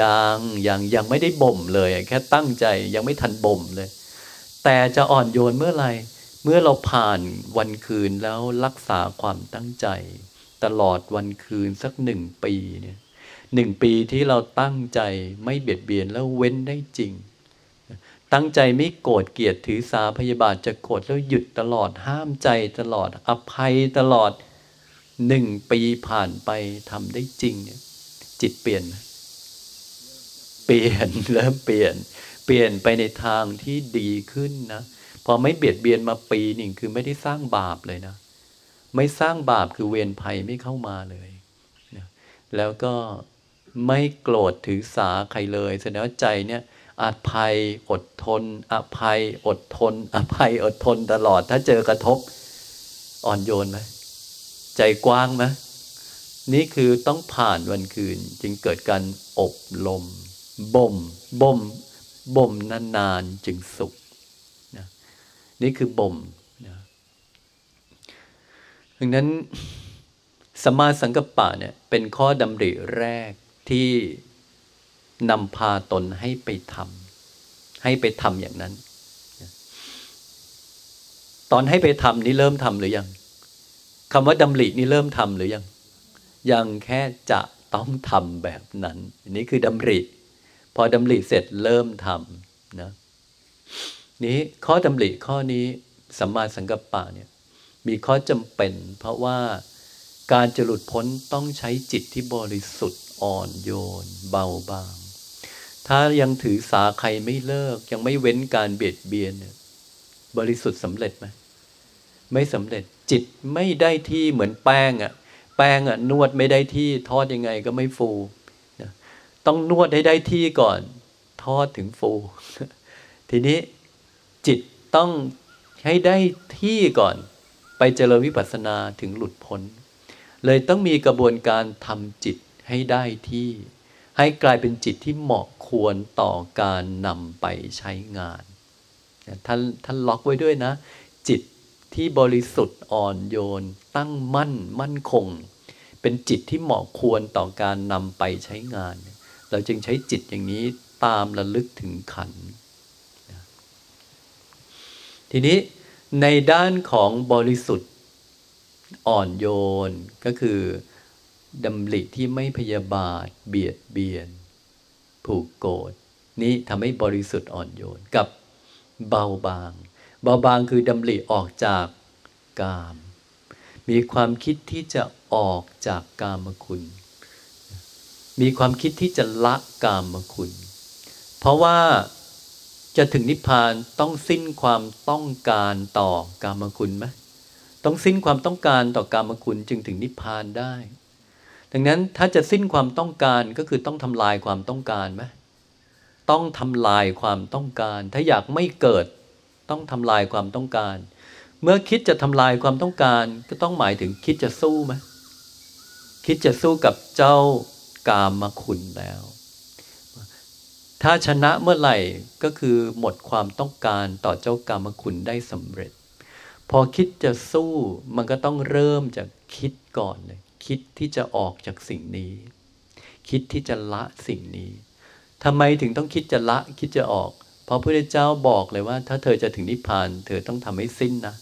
ยังยังยังไม่ได้บ่มเลย แค่ตั้งใจยังไม่ทันบ่มเลย แต่จะอ่อนโยนเมื่อไหร่เมื่อเราผ่านวันคืนแล้วรักษาความตั้งใจ ตลอดวันคืนสักหนึ่งปีเนี่ยหนึ่งปีที่เราตั้งใจไม่เบียดเบียนแล้วเว้นได้จริง ตั้งใจไม่โกรธเกลียดถือสาพยาบาทจะโกรธแล้วหยุดตลอดห้ามใจตลอดอภัยตลอด หนึ่งปีผ่านไปทำได้จริงเนี่ย จิตเปลี่ยน เปลี่ยนเริ่มเปลี่ยน เปลี่ยนไปในทางที่ดีขึ้นนะพอไม่เบียดเบียนมาปีหนึ่งคือไม่ได้สร้างบาปเลยนะ ไม่สร้างบาปคือเวรภัยไม่เข้ามาเลยนะแล้วก็ไม่โกรธถือสาใครเลยแสดงว่าใจเนี่ยอภัยอดทน อภัยอดทน อภัยอดทนตลอด ถ้าเจอกระทบอ่อนโยนไหม ใจกว้างไหมนี่คือต้องผ่านวันคืนจึงเกิดการอบรมบ่มบ่มบ่มนานๆจึงสุขนะนี่คือบ่มนะดังนั้นสมาสังกปะเนี่ยเป็นข้อดำริแรกที่นำพาตนให้ไปทำให้ไปทำอย่างนั้น ตอนให้ไปทำนี่เริ่มทำหรือยัง คำว่าดำรินี่เริ่มทำหรือยัง ยังแค่จะต้องทำแบบนั้น อันนี้คือดำริ พอดำริเสร็จเริ่มทำนะนี้ข้อดำริข้อนี้สัมมาสังกัปปะเนี่ยมีข้อจำเป็น เพราะว่าการจะหลุดพ้นต้องใช้จิตที่บริสุทธิ์อ่อนโยน เบาบาง ถ้ายังถือสาใครไม่เลิก ยังไม่เว้นการเบียดเบียนเนี่ยบริสุทธิ์สำเร็จไหมไม่สำเร็จ จิตไม่ได้ที่เหมือนแป้งอะ่ะแป้งอะ่ะนวดไม่ได้ที่ทอดยังไงก็ไม่ฟูนะต้องนวดให้ได้ที่ก่อนทอดถึงฟู ทีนี้จิตต้องให้ได้ที่ก่อน ไปเจริญวิปัสสนาถึงหลุดพ้น เลยต้องมีกระบวนการทำจิตให้ได้ที่ ให้กลายเป็นจิตที่เหมาะควรต่อการนำไปใช้งานท่านท่านล็อกไว้ด้วยนะ จิต ที่บริสุทธิ์อ่อนโยน ตั้งมั่นมั่นคง เป็นจิตที่เหมาะควรต่อการนำไปใช้งาน เราจึงใช้จิตอย่างนี้ตามระลึกถึงขัน ทีนี้ในด้านของบริสุทธิ์อ่อนโยนก็คือดำริที่ไม่พยาบาท เบียดเบียน ผูกโกรธนี้ทำให้บริสุทธิ์อ่อนโยนกับเบาบาง เบาบางคือดำริออกจากกาม มีความคิดที่จะออกจากกามคุณ มีความคิดที่จะละกามคุณ เพราะว่าจะถึงนิพพานต้องสิ้นความต้องการต่อกามคุณไหมต้องสิ้นความต้องการต่อกามคุณจึงถึงนิพพานได้ ดังนั้นถ้าจะสิ้นความต้องการก็คือต้องทำลายความต้องการไหมต้องทำลายความต้องการ ถ้าอยากไม่เกิด ต้องทำลายความต้องการ เมื่อคิดจะทำลายความต้องการ ก็ต้องหมายถึงคิดจะสู้ไหมคิดจะสู้กับเจ้ากามมาคุณแล้ว ถ้าชนะเมื่อไหร่ก็คือหมดความต้องการต่อเจ้ากามคุณได้สำเร็จ พอคิดจะสู้มันก็ต้องเริ่มจากคิดก่อนเลยคิดที่จะออกจากสิ่งนี้ คิดที่จะละสิ่งนี้ทำไมถึงต้องคิดจะละคิดจะออก เพราะพระพุทธเจ้าบอกเลยว่า ถ้าเธอจะถึงนิพพาน เธอต้องทำให้สิ้นนะ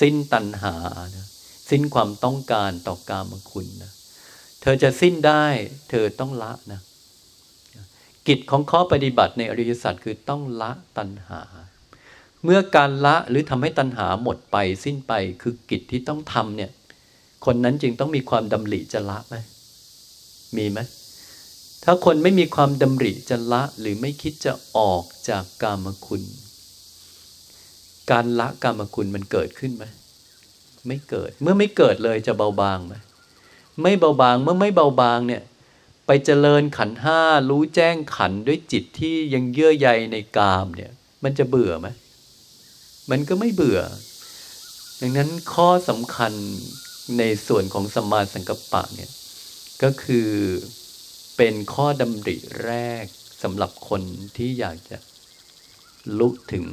สิ้นตัณหานะสิ้นความต้องการต่อกามคุณนะเธอจะสิ้นได้ เธอต้องละนะกิจของข้อปฏิบัติในอริยสัจคือต้องละตัณหา เมื่อการละหรือทำให้ตัณหาหมดไปสิ้นไปคือกิจที่ต้องทำเนี่ย คนนั้นจึงต้องมีความดำริจะละไหมมีไหม ถ้าคนไม่มีความดำริจะละหรือไม่คิดจะออกจากกามคุณ การละกามคุณมันเกิดขึ้นไหมไม่เกิด เมื่อไม่เกิดเลยจะเบาบางไหมไม่เบาบางเมื่อไม่เบาบางเนี่ยไปเจริญขันห้ารู้แจ้งขันด้วยจิตที่ยังเยื่อใยในกามเนี่ยมันจะเบื่อไหมมันก็ไม่เบื่อ ดังนั้นข้อสำคัญในส่วนของสมาสังกปะเนี่ยก็คือ เป็นข้อดำริแรกสำหรับคนที่อยากจะลุกถึง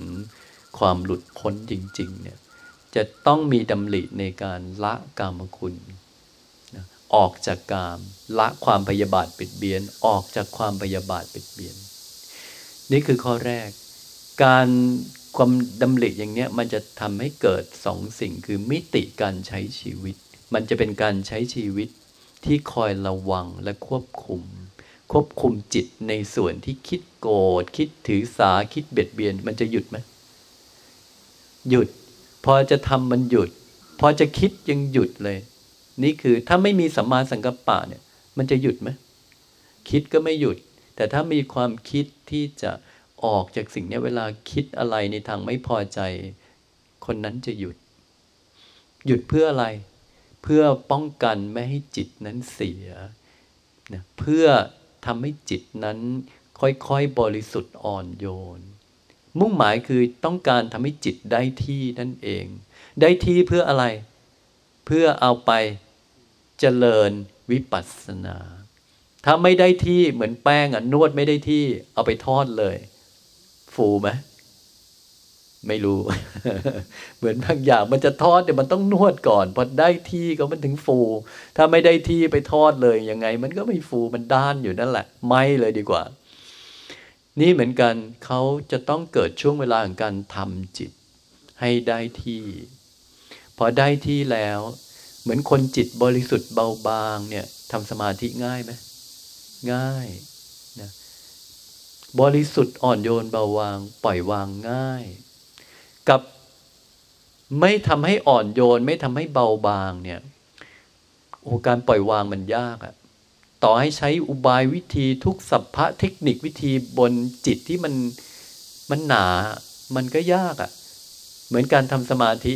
ความหลุดพ้นจริง ๆ เนี่ย จะต้องมีดำริในการละกามคุณออกจากกาม ละความพยาบาทปิดเบียน ออกจากความพยาบาทปิดเบียน นี่คือข้อแรก การความดำริอย่างเนี้ยมันจะทำให้เกิดสองสิ่งคือมิติการใช้ชีวิต มันจะเป็นการใช้ชีวิต ที่คอยระวังและควบคุม ควบคุมจิตในส่วนที่คิดโกรธคิดถือสาคิดเบียดเบียน มันจะหยุดไหมหยุด พอจะทำมันหยุด พอจะคิดยังหยุดเลย นี่คือถ้าไม่มีสัมมาสังกัปปะเนี่ย มันจะหยุดไหมคิดก็ไม่หยุด แต่ถ้ามีความคิดที่จะออกจากสิ่งนี้เวลาคิดอะไรในทางไม่พอใจ คนนั้นจะหยุด หยุดเพื่ออะไร เพื่อป้องกันไม่ให้จิตนั้นเสียนะเพื่อทำให้จิตนั้นค่อยๆบริสุทธิ์อ่อนโยน มุ่งหมายคือต้องการทำให้จิตได้ที่นั่นเอง ได้ที่เพื่ออะไร เพื่อเอาไปเจริญวิปัสสนา ถ้าไม่ได้ที่เหมือนแป้งอะนวดไม่ได้ที่เอาไปทอดเลย ฟูไหม ไม่รู้ เหมือนบางอย่างมันจะทอดเดี๋ยวมันต้องนวดก่อน พอได้ที่ก็มันถึงฟู ถ้าไม่ได้ที่ไปทอดเลยยังไง มันก็ไม่ฟูมันด้านอยู่นั่นแหละ ไม่เลยดีกว่า นี่เหมือนกันเขาจะต้องเกิดช่วงเวลาของการทำจิต ให้ได้ที่ พอได้ที่แล้ว เหมือนคนจิตบริสุทธิ์เบาบางเนี่ยทำสมาธิง่ายไหมง่ายนะบริสุทธิ์อ่อนโยนเบาวางปล่อยวางง่าย กับไม่ทำให้อ่อนโยน ไม่ทำให้เบาบางเนี่ยโอ้การปล่อยวางมันยากอะต่อให้ใช้อุบายวิธีทุกสัพพะเทคนิควิธีบนจิตที่มันมันหนา มันก็ยากอะเหมือนการทำสมาธิ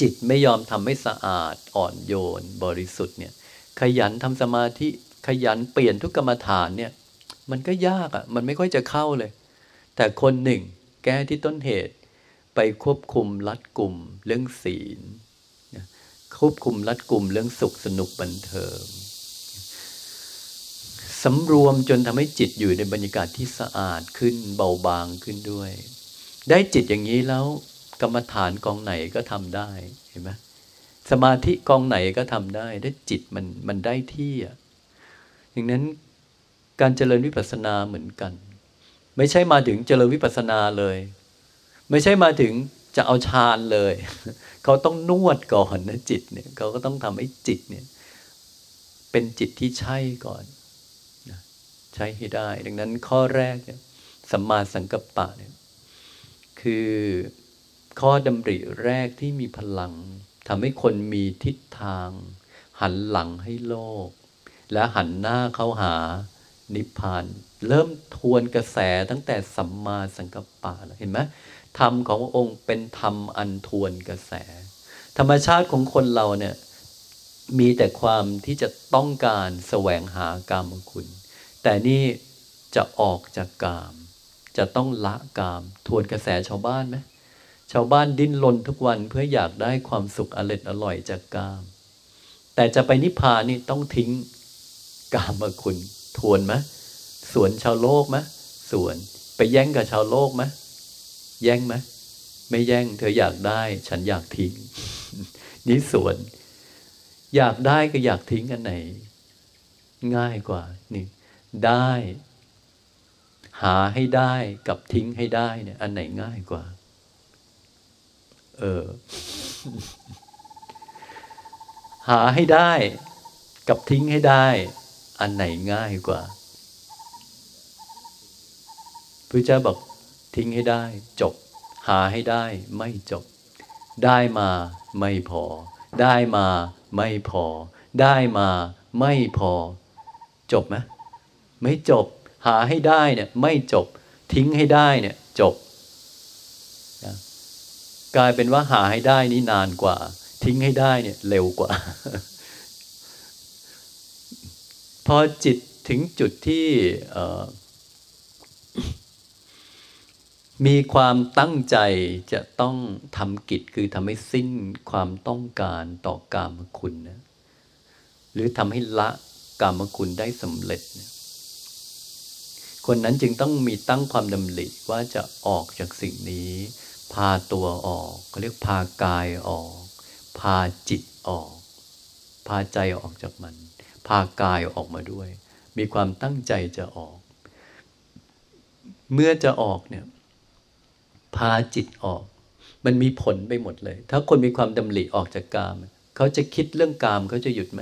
จิตไม่ยอมทำให้สะอาดอ่อนโยน บริสุทธิ์เนี่ย ขยันทำสมาธิขยันเปลี่ยนทุกกรรมฐานเนี่ย มันก็ยากอะมันไม่ค่อยจะเข้าเลย แต่คนหนึ่ง แก้ที่ต้นเหตุ ไปควบคุมรัดกลุ่มเรื่องศีลควบคุมรัดกลุ่มเรื่องสุขสนุกบันเทิงสำรวมจนทำให้จิตอยู่ในบรรยากาศที่สะอาดขึ้นเบาบางขึ้นด้วย ได้จิตอย่างนี้แล้วกรรมฐานกองไหนก็ทำได้เห็นไหมสมาธิกองไหนก็ทำได้ ได้จิตมันมันได้ที่อะอย่างนั้นการเจริญวิปัสสนาเหมือนกัน ไม่ใช่มาถึงเจริญวิปัสสนาเลย ไม่ใช่มาถึงจะเอาฌานเลย เขาต้องนวดก่อนนะจิตเนี่ยเขาก็ต้องทำให้จิตเนี่ย เป็นจิตที่ใช่ก่อนใช้ให้ได้ ดังนั้นข้อแรกเนี่ยสัมมาสังกัปปะเนี่ยคือข้อดำริแรกที่มีพลังทำให้คนมีทิศทาง หันหลังให้โลก และหันหน้าเข้าหานิพพาน เริ่มทวนกระแสตั้งแต่สัมมาสังกัปปะเห็นไหม ธรรมของพระองค์เป็นธรรมอันทวนกระแส ธรรมชาติของคนเราเนี่ยมีแต่ความที่จะต้องการแสวงหากามคุณ แต่นี่จะออกจากกาม จะต้องละกาม ทวนกระแสชาวบ้านไหมชาวบ้านดิ้นรนทุกวันเพื่ออยากได้ความสุขอร่อยอร่อยจากกาม แต่จะไปนิพพานนี่ต้องทิ้งกามคุณ ทวนไหมสวนชาวโลกไหมสวนไปแย่งกับชาวโลกไหม แย่งไหมไม่แย่ง เธออยากได้ ฉันอยากทิ้ง นี่ส่วน อยากได้ก็อยากทิ้งอันไหน ง่ายกว่านี่ได้ หาให้ได้กับทิ้งให้ได้เนี่ย อันไหนง่ายกว่า เออ หาให้ได้ กับทิ้งให้ได้ อันไหนง่ายกว่าพระเจ้าบอก ทิ้งให้ได้ จบ หาให้ได้ไม่จบ ได้มาไม่พอ ได้มาไม่พอ ได้มาไม่พอ จบไหมไม่จบ หาให้ได้เนี่ยไม่จบ ทิ้งให้ได้เนี่ยจบนะกลายเป็นว่าหาให้ได้นี่นานกว่า ทิ้งให้ได้เนี่ยเร็วกว่า พอจิตถึงจุดที่ มีความตั้งใจจะต้องทำกิจคือทำให้สิ้นความต้องการต่อกามคุณนะหรือทำให้ละกามคุณได้สำเร็จนะคนนั้นจึงต้องมีตั้งความดำริว่าจะออกจากสิ่งนี้ พาตัวออกเขาเรียกพากายออก พาจิตออก พาใจออกจากมัน พากายออกมาด้วย มีความตั้งใจจะออก เมื่อจะออกเนี่ย พาจิตออก มันมีผลไปหมดเลย ถ้าคนมีความดำริออกจากกาม เขาจะคิดเรื่องกามเขาจะหยุดไหม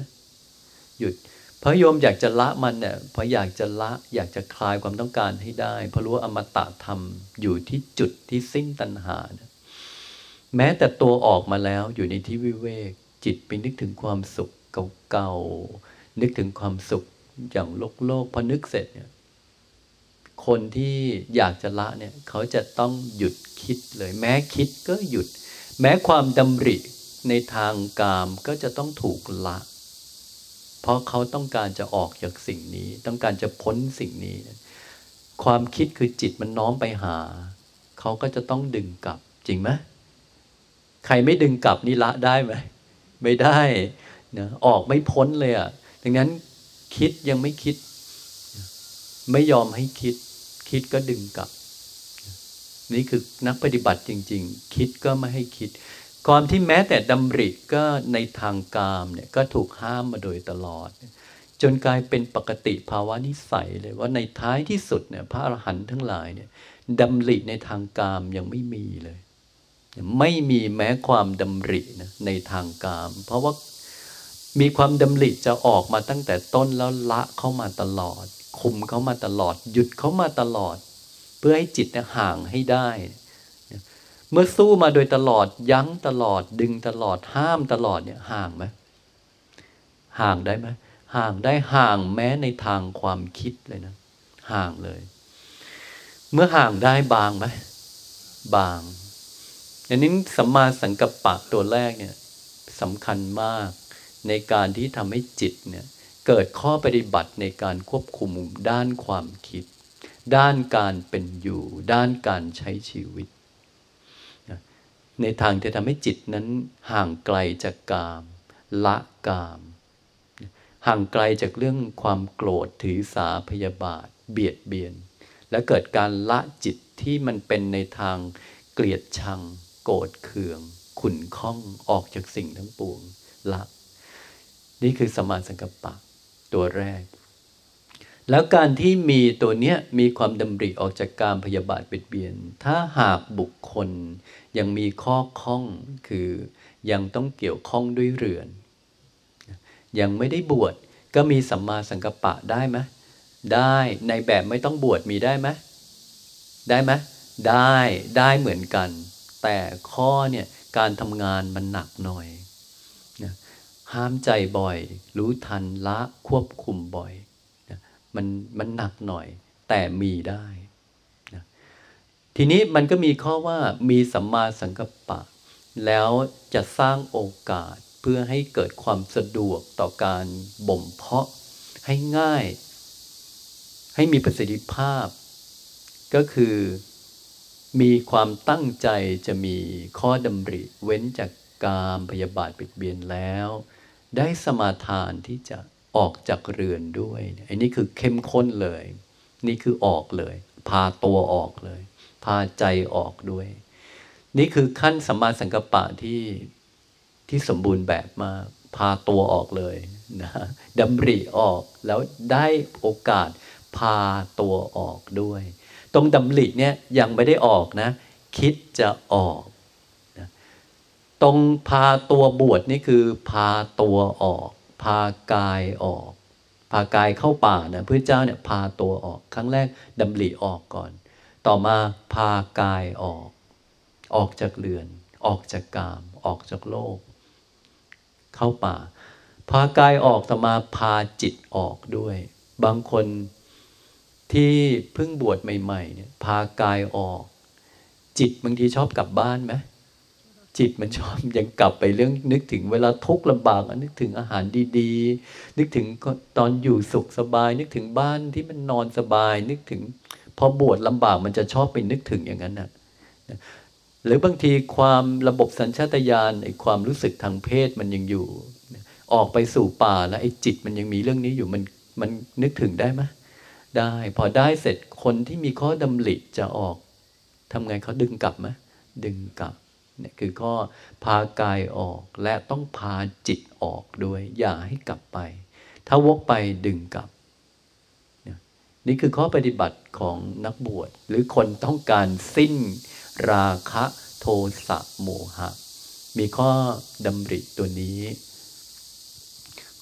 หยุดพระโยมอยากจะละมันเนี่ยพออยากจะละอยากจะคลายความต้องการให้ได้เพราะรู้ว่าอมตะธรรมอยู่ที่จุดที่สิ้นตัณหาแม้แต่ตัวออกมาแล้วอยู่ในที่วิเวก จิตไปนึกถึงความสุขเก่าๆนึกถึงความสุขอย่างโลกโลกพอนึกเสร็จเนี่ย คนที่อยากจะละเนี่ยเขาจะต้องหยุดคิดเลย แม้คิดก็หยุด แม้ความดำริในทางกามก็จะต้องถูกละ เพราะเขาต้องการจะออกจากสิ่งนี้ ต้องการจะพ้นสิ่งนี้ ความคิดคือจิตมันน้อมไปหา เขาก็จะต้องดึงกลับจริงไหมใครไม่ดึงกลับนี่ละได้ไหมไม่ได้นะออกไม่พ้นเลยอะ่ะดังนั้นคิดยังไม่คิด ไม่ยอมให้คิด คิดก็ดึงกลับ นี่คือนักปฏิบัติจริง ๆ คิดก็ไม่ให้คิด ความที่แม้แต่ดำริก็ในทางกามเนี่ยก็ถูกห้ามมาโดยตลอด จนกลายเป็นปกติภาวะนิสัยเลยว่าในท้ายที่สุดเนี่ยพระอรหันต์ทั้งหลายเนี่ยดำริในทางกามยังไม่มีเลย ไม่มีแม้ความดำรินะในทางกาม เพราะว่ามีความดำริจะออกมาตั้งแต่ต้นแล้วละเข้ามาตลอด คุมเขามาตลอด หยุดเขามาตลอด เพื่อให้จิตห่างให้ได้ เมื่อสู้มาโดยตลอดยั้งตลอด ดึงตลอดห้ามตลอดเนี่ยห่างไหมห่างได้ไหมห่างได้ห่างแม้ในทางความคิดเลยนะ ห่างเลย เมื่อห่างได้บางไหมบางอันนี้สัมมาสังกัปปะตัวแรกเนี่ยสำคัญมากในการที่ทำให้จิตเนี่ย เกิดข้อปฏิบัติในการควบคุมด้านความคิด ด้านการเป็นอยู่ ด้านการใช้ชีวิต ในทางที่ทำให้จิตนั้นห่างไกลจากกาม ละกาม ห่างไกลจากเรื่องความโกรธถือสาพยาบาท เบียดเบียน และเกิดการละจิตที่มันเป็นในทางเกลียดชัง โกรธเคือง ขุนข้องออกจากสิ่งทั้งปวงละ นี่คือสมาสังกัปปะ ตัวแรก แล้วการที่มีตัวเนี้ยมีความดำริออกจากการพยาบาทเบียดเบียน ถ้าหากบุคคลยังมีข้อข้องคือยังต้องเกี่ยวข้องด้วยเรือน ยังไม่ได้บวชก็มีสัมมาสังกัปปะได้ไหมได้ในแบบไม่ต้องบวชมีได้ไหมได้ไหมได้ได้เหมือนกัน แต่ข้อเนี่ยการทำงานมันหนักหน่อย ห้ามใจบ่อย รู้ทันละควบคุมบ่อยมันมันหนักหน่อย แต่มีได้นะทีนี้มันก็มีข้อว่ามีสัมมาสังกัปปะ แล้วจะสร้างโอกาสเพื่อให้เกิดความสะดวกต่อการบ่มเพาะให้ง่าย ให้มีประสิทธิภาพ ก็คือมีความตั้งใจจะมีข้อดำริ เว้นจากกามพยาบาทปิดเบียนแล้ว ได้สมาทานที่จะออกจากเรือนด้วยอันนี้คือเข้มข้นเลย นี่คือออกเลย พาตัวออกเลย พาใจออกด้วย นี่คือขั้นสัมมาสังกัปปะที่ที่สมบูรณ์แบบมาก พาตัวออกเลยนะดำริออกแล้วได้โอกาสพาตัวออกด้วย ตรงดำริเนี่ยยังไม่ได้ออกนะ คิดจะออก ตรงพาตัวบวชนี่คือพาตัวออก พากายออก พากายเข้าป่านะพระเจ้าเนี่ยพาตัวออกครั้งแรกดำริออกก่อน ต่อมาพากายออก ออกจากเรือน ออกจากกาม ออกจากโลก เข้าป่า พากายออกต่อมาพาจิตออกด้วย บางคนที่เพิ่งบวชใหม่ๆเนี่ยพากายออก จิตบางทีชอบกลับบ้านไหม จิตมันชอบยังกลับไปเรื่องนึกถึงเวลาทุกข์ลำบากนึกถึงอาหารดีๆ นึกถึงตอนอยู่สุขสบาย นึกถึงบ้านที่มันนอนสบาย นึกถึงพอบวชลำบากมันจะชอบไปนึกถึงอย่างนั้นนะหรือบางทีความระบบสัญชาตญาณไอ้ความรู้สึกทางเพศมันยังอยู่ ออกไปสู่ป่าแล้วไอ้จิตมันยังมีเรื่องนี้อยู่มันมันนึกถึงได้ไหมได้พอได้เสร็จคนที่มีข้อดำริจะออกทำไงเขาดึงกลับไหมดึงกลับ เนี่ยคือข้อพากายออกและต้องพาจิตออกด้วย อย่าให้กลับไป ถ้าวกไปดึงกลับ นี่คือข้อปฏิบัติของนักบวช หรือคนต้องการสิ้นราคะโทสะโมหะ มีข้อดำริตัวนี้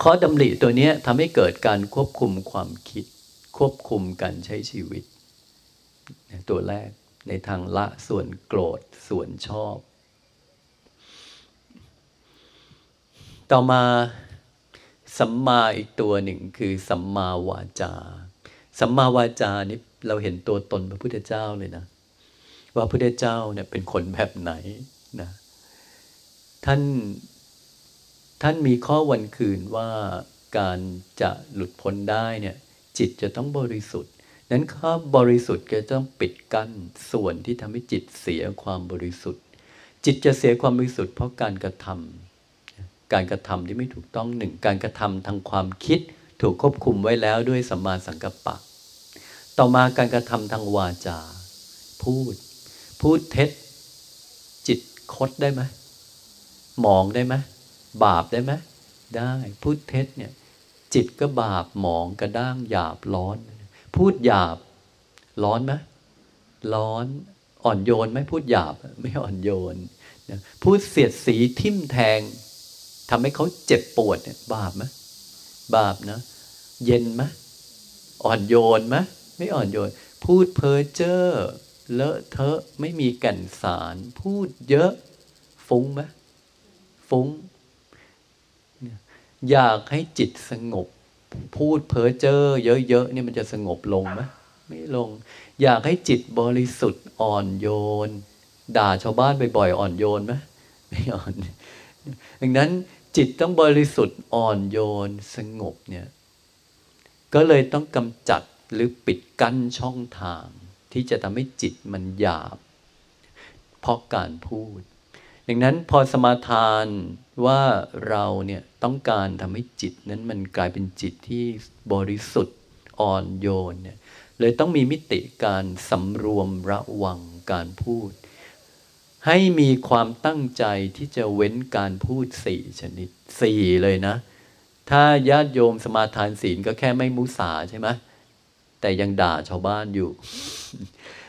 ข้อดำริตัวนี้ทำให้เกิดการควบคุมความคิด ควบคุมการใช้ชีวิต ตัวแรกในทางละส่วนโกรธส่วนชอบ ต่อมาสัมมาอีกตัวหนึ่งคือสัมมาวาจา สัมมาวาจานี่เราเห็นตัวตนพระพุทธเจ้าเลยนะ ว่าพระพุทธเจ้าเนี่ยเป็นคนแบบไหนนะท่านท่านมีข้อวันคืนว่าการจะหลุดพ้นได้เนี่ยจิตจะต้องบริสุทธิ์ นั้นข้าบริสุทธิ์ก็ต้องปิดกั้นส่วนที่ทำให้จิตเสียความบริสุทธิ์ จิตจะเสียความบริสุทธิ์เพราะการกระทำ การกระทำที่ไม่ถูกต้องหนึ่งการกระทำทางความคิดถูกควบคุมไว้แล้วด้วยสัมมาสังกัปปะ ต่อมาการกระทำทางวาจา พูด พูดเท็จ จิตคดได้ไหมหมองได้ไหมบาปได้ไหมได้พูดเท็จเนี่ยจิตก็บาปหมองกระด้างหยาบร้อน พูดหยาบร้อนไหมร้อนอ่อนโยนไหมพูดหยาบไม่อ่อนโยน พูดเสียดสีทิ่มแทง ทำให้เขาเจ็บปวดเนี่ยบาปไหมบาปนะ เย็นไหมอ่อนโยนไหมไม่อ่อนโยน พูดเพ้อเจ้อเลอะเทอะไม่มีแก่นสาร พูดเยอะ ฟุ้งไหมฟุ้ง อยากให้จิตสงบ พูดเพ้อเจ้อเยอะๆนี่มันจะสงบลงไหมไม่ลง อยากให้จิตบริสุทธิ์อ่อนโยน ด่าชาวบ้านบ่อยๆอ่อนโยนไหมไม่อ่อนดังนั้น จิตต้องบริสุทธิ์อ่อนโยนสงบเนี่ย ก็เลยต้องกำจัดหรือปิดกั้นช่องทาง ที่จะทำให้จิตมันหยาบ เพราะการพูด ดังนั้นพอสมาทานว่าเราเนี่ยต้องการทำให้จิตนั้นมันกลายเป็นจิตที่บริสุทธิ์อ่อนโยนเนี่ยเลยต้องมีมิติการสำรวมระวังการพูด ให้มีความตั้งใจที่จะเว้นการพูดสี่ชนิดสี่เลยนะ ถ้าญาติโยมสมาทานศีลก็แค่ไม่มุสาใช่ไหมแต่ยังด่าชาวบ้านอยู่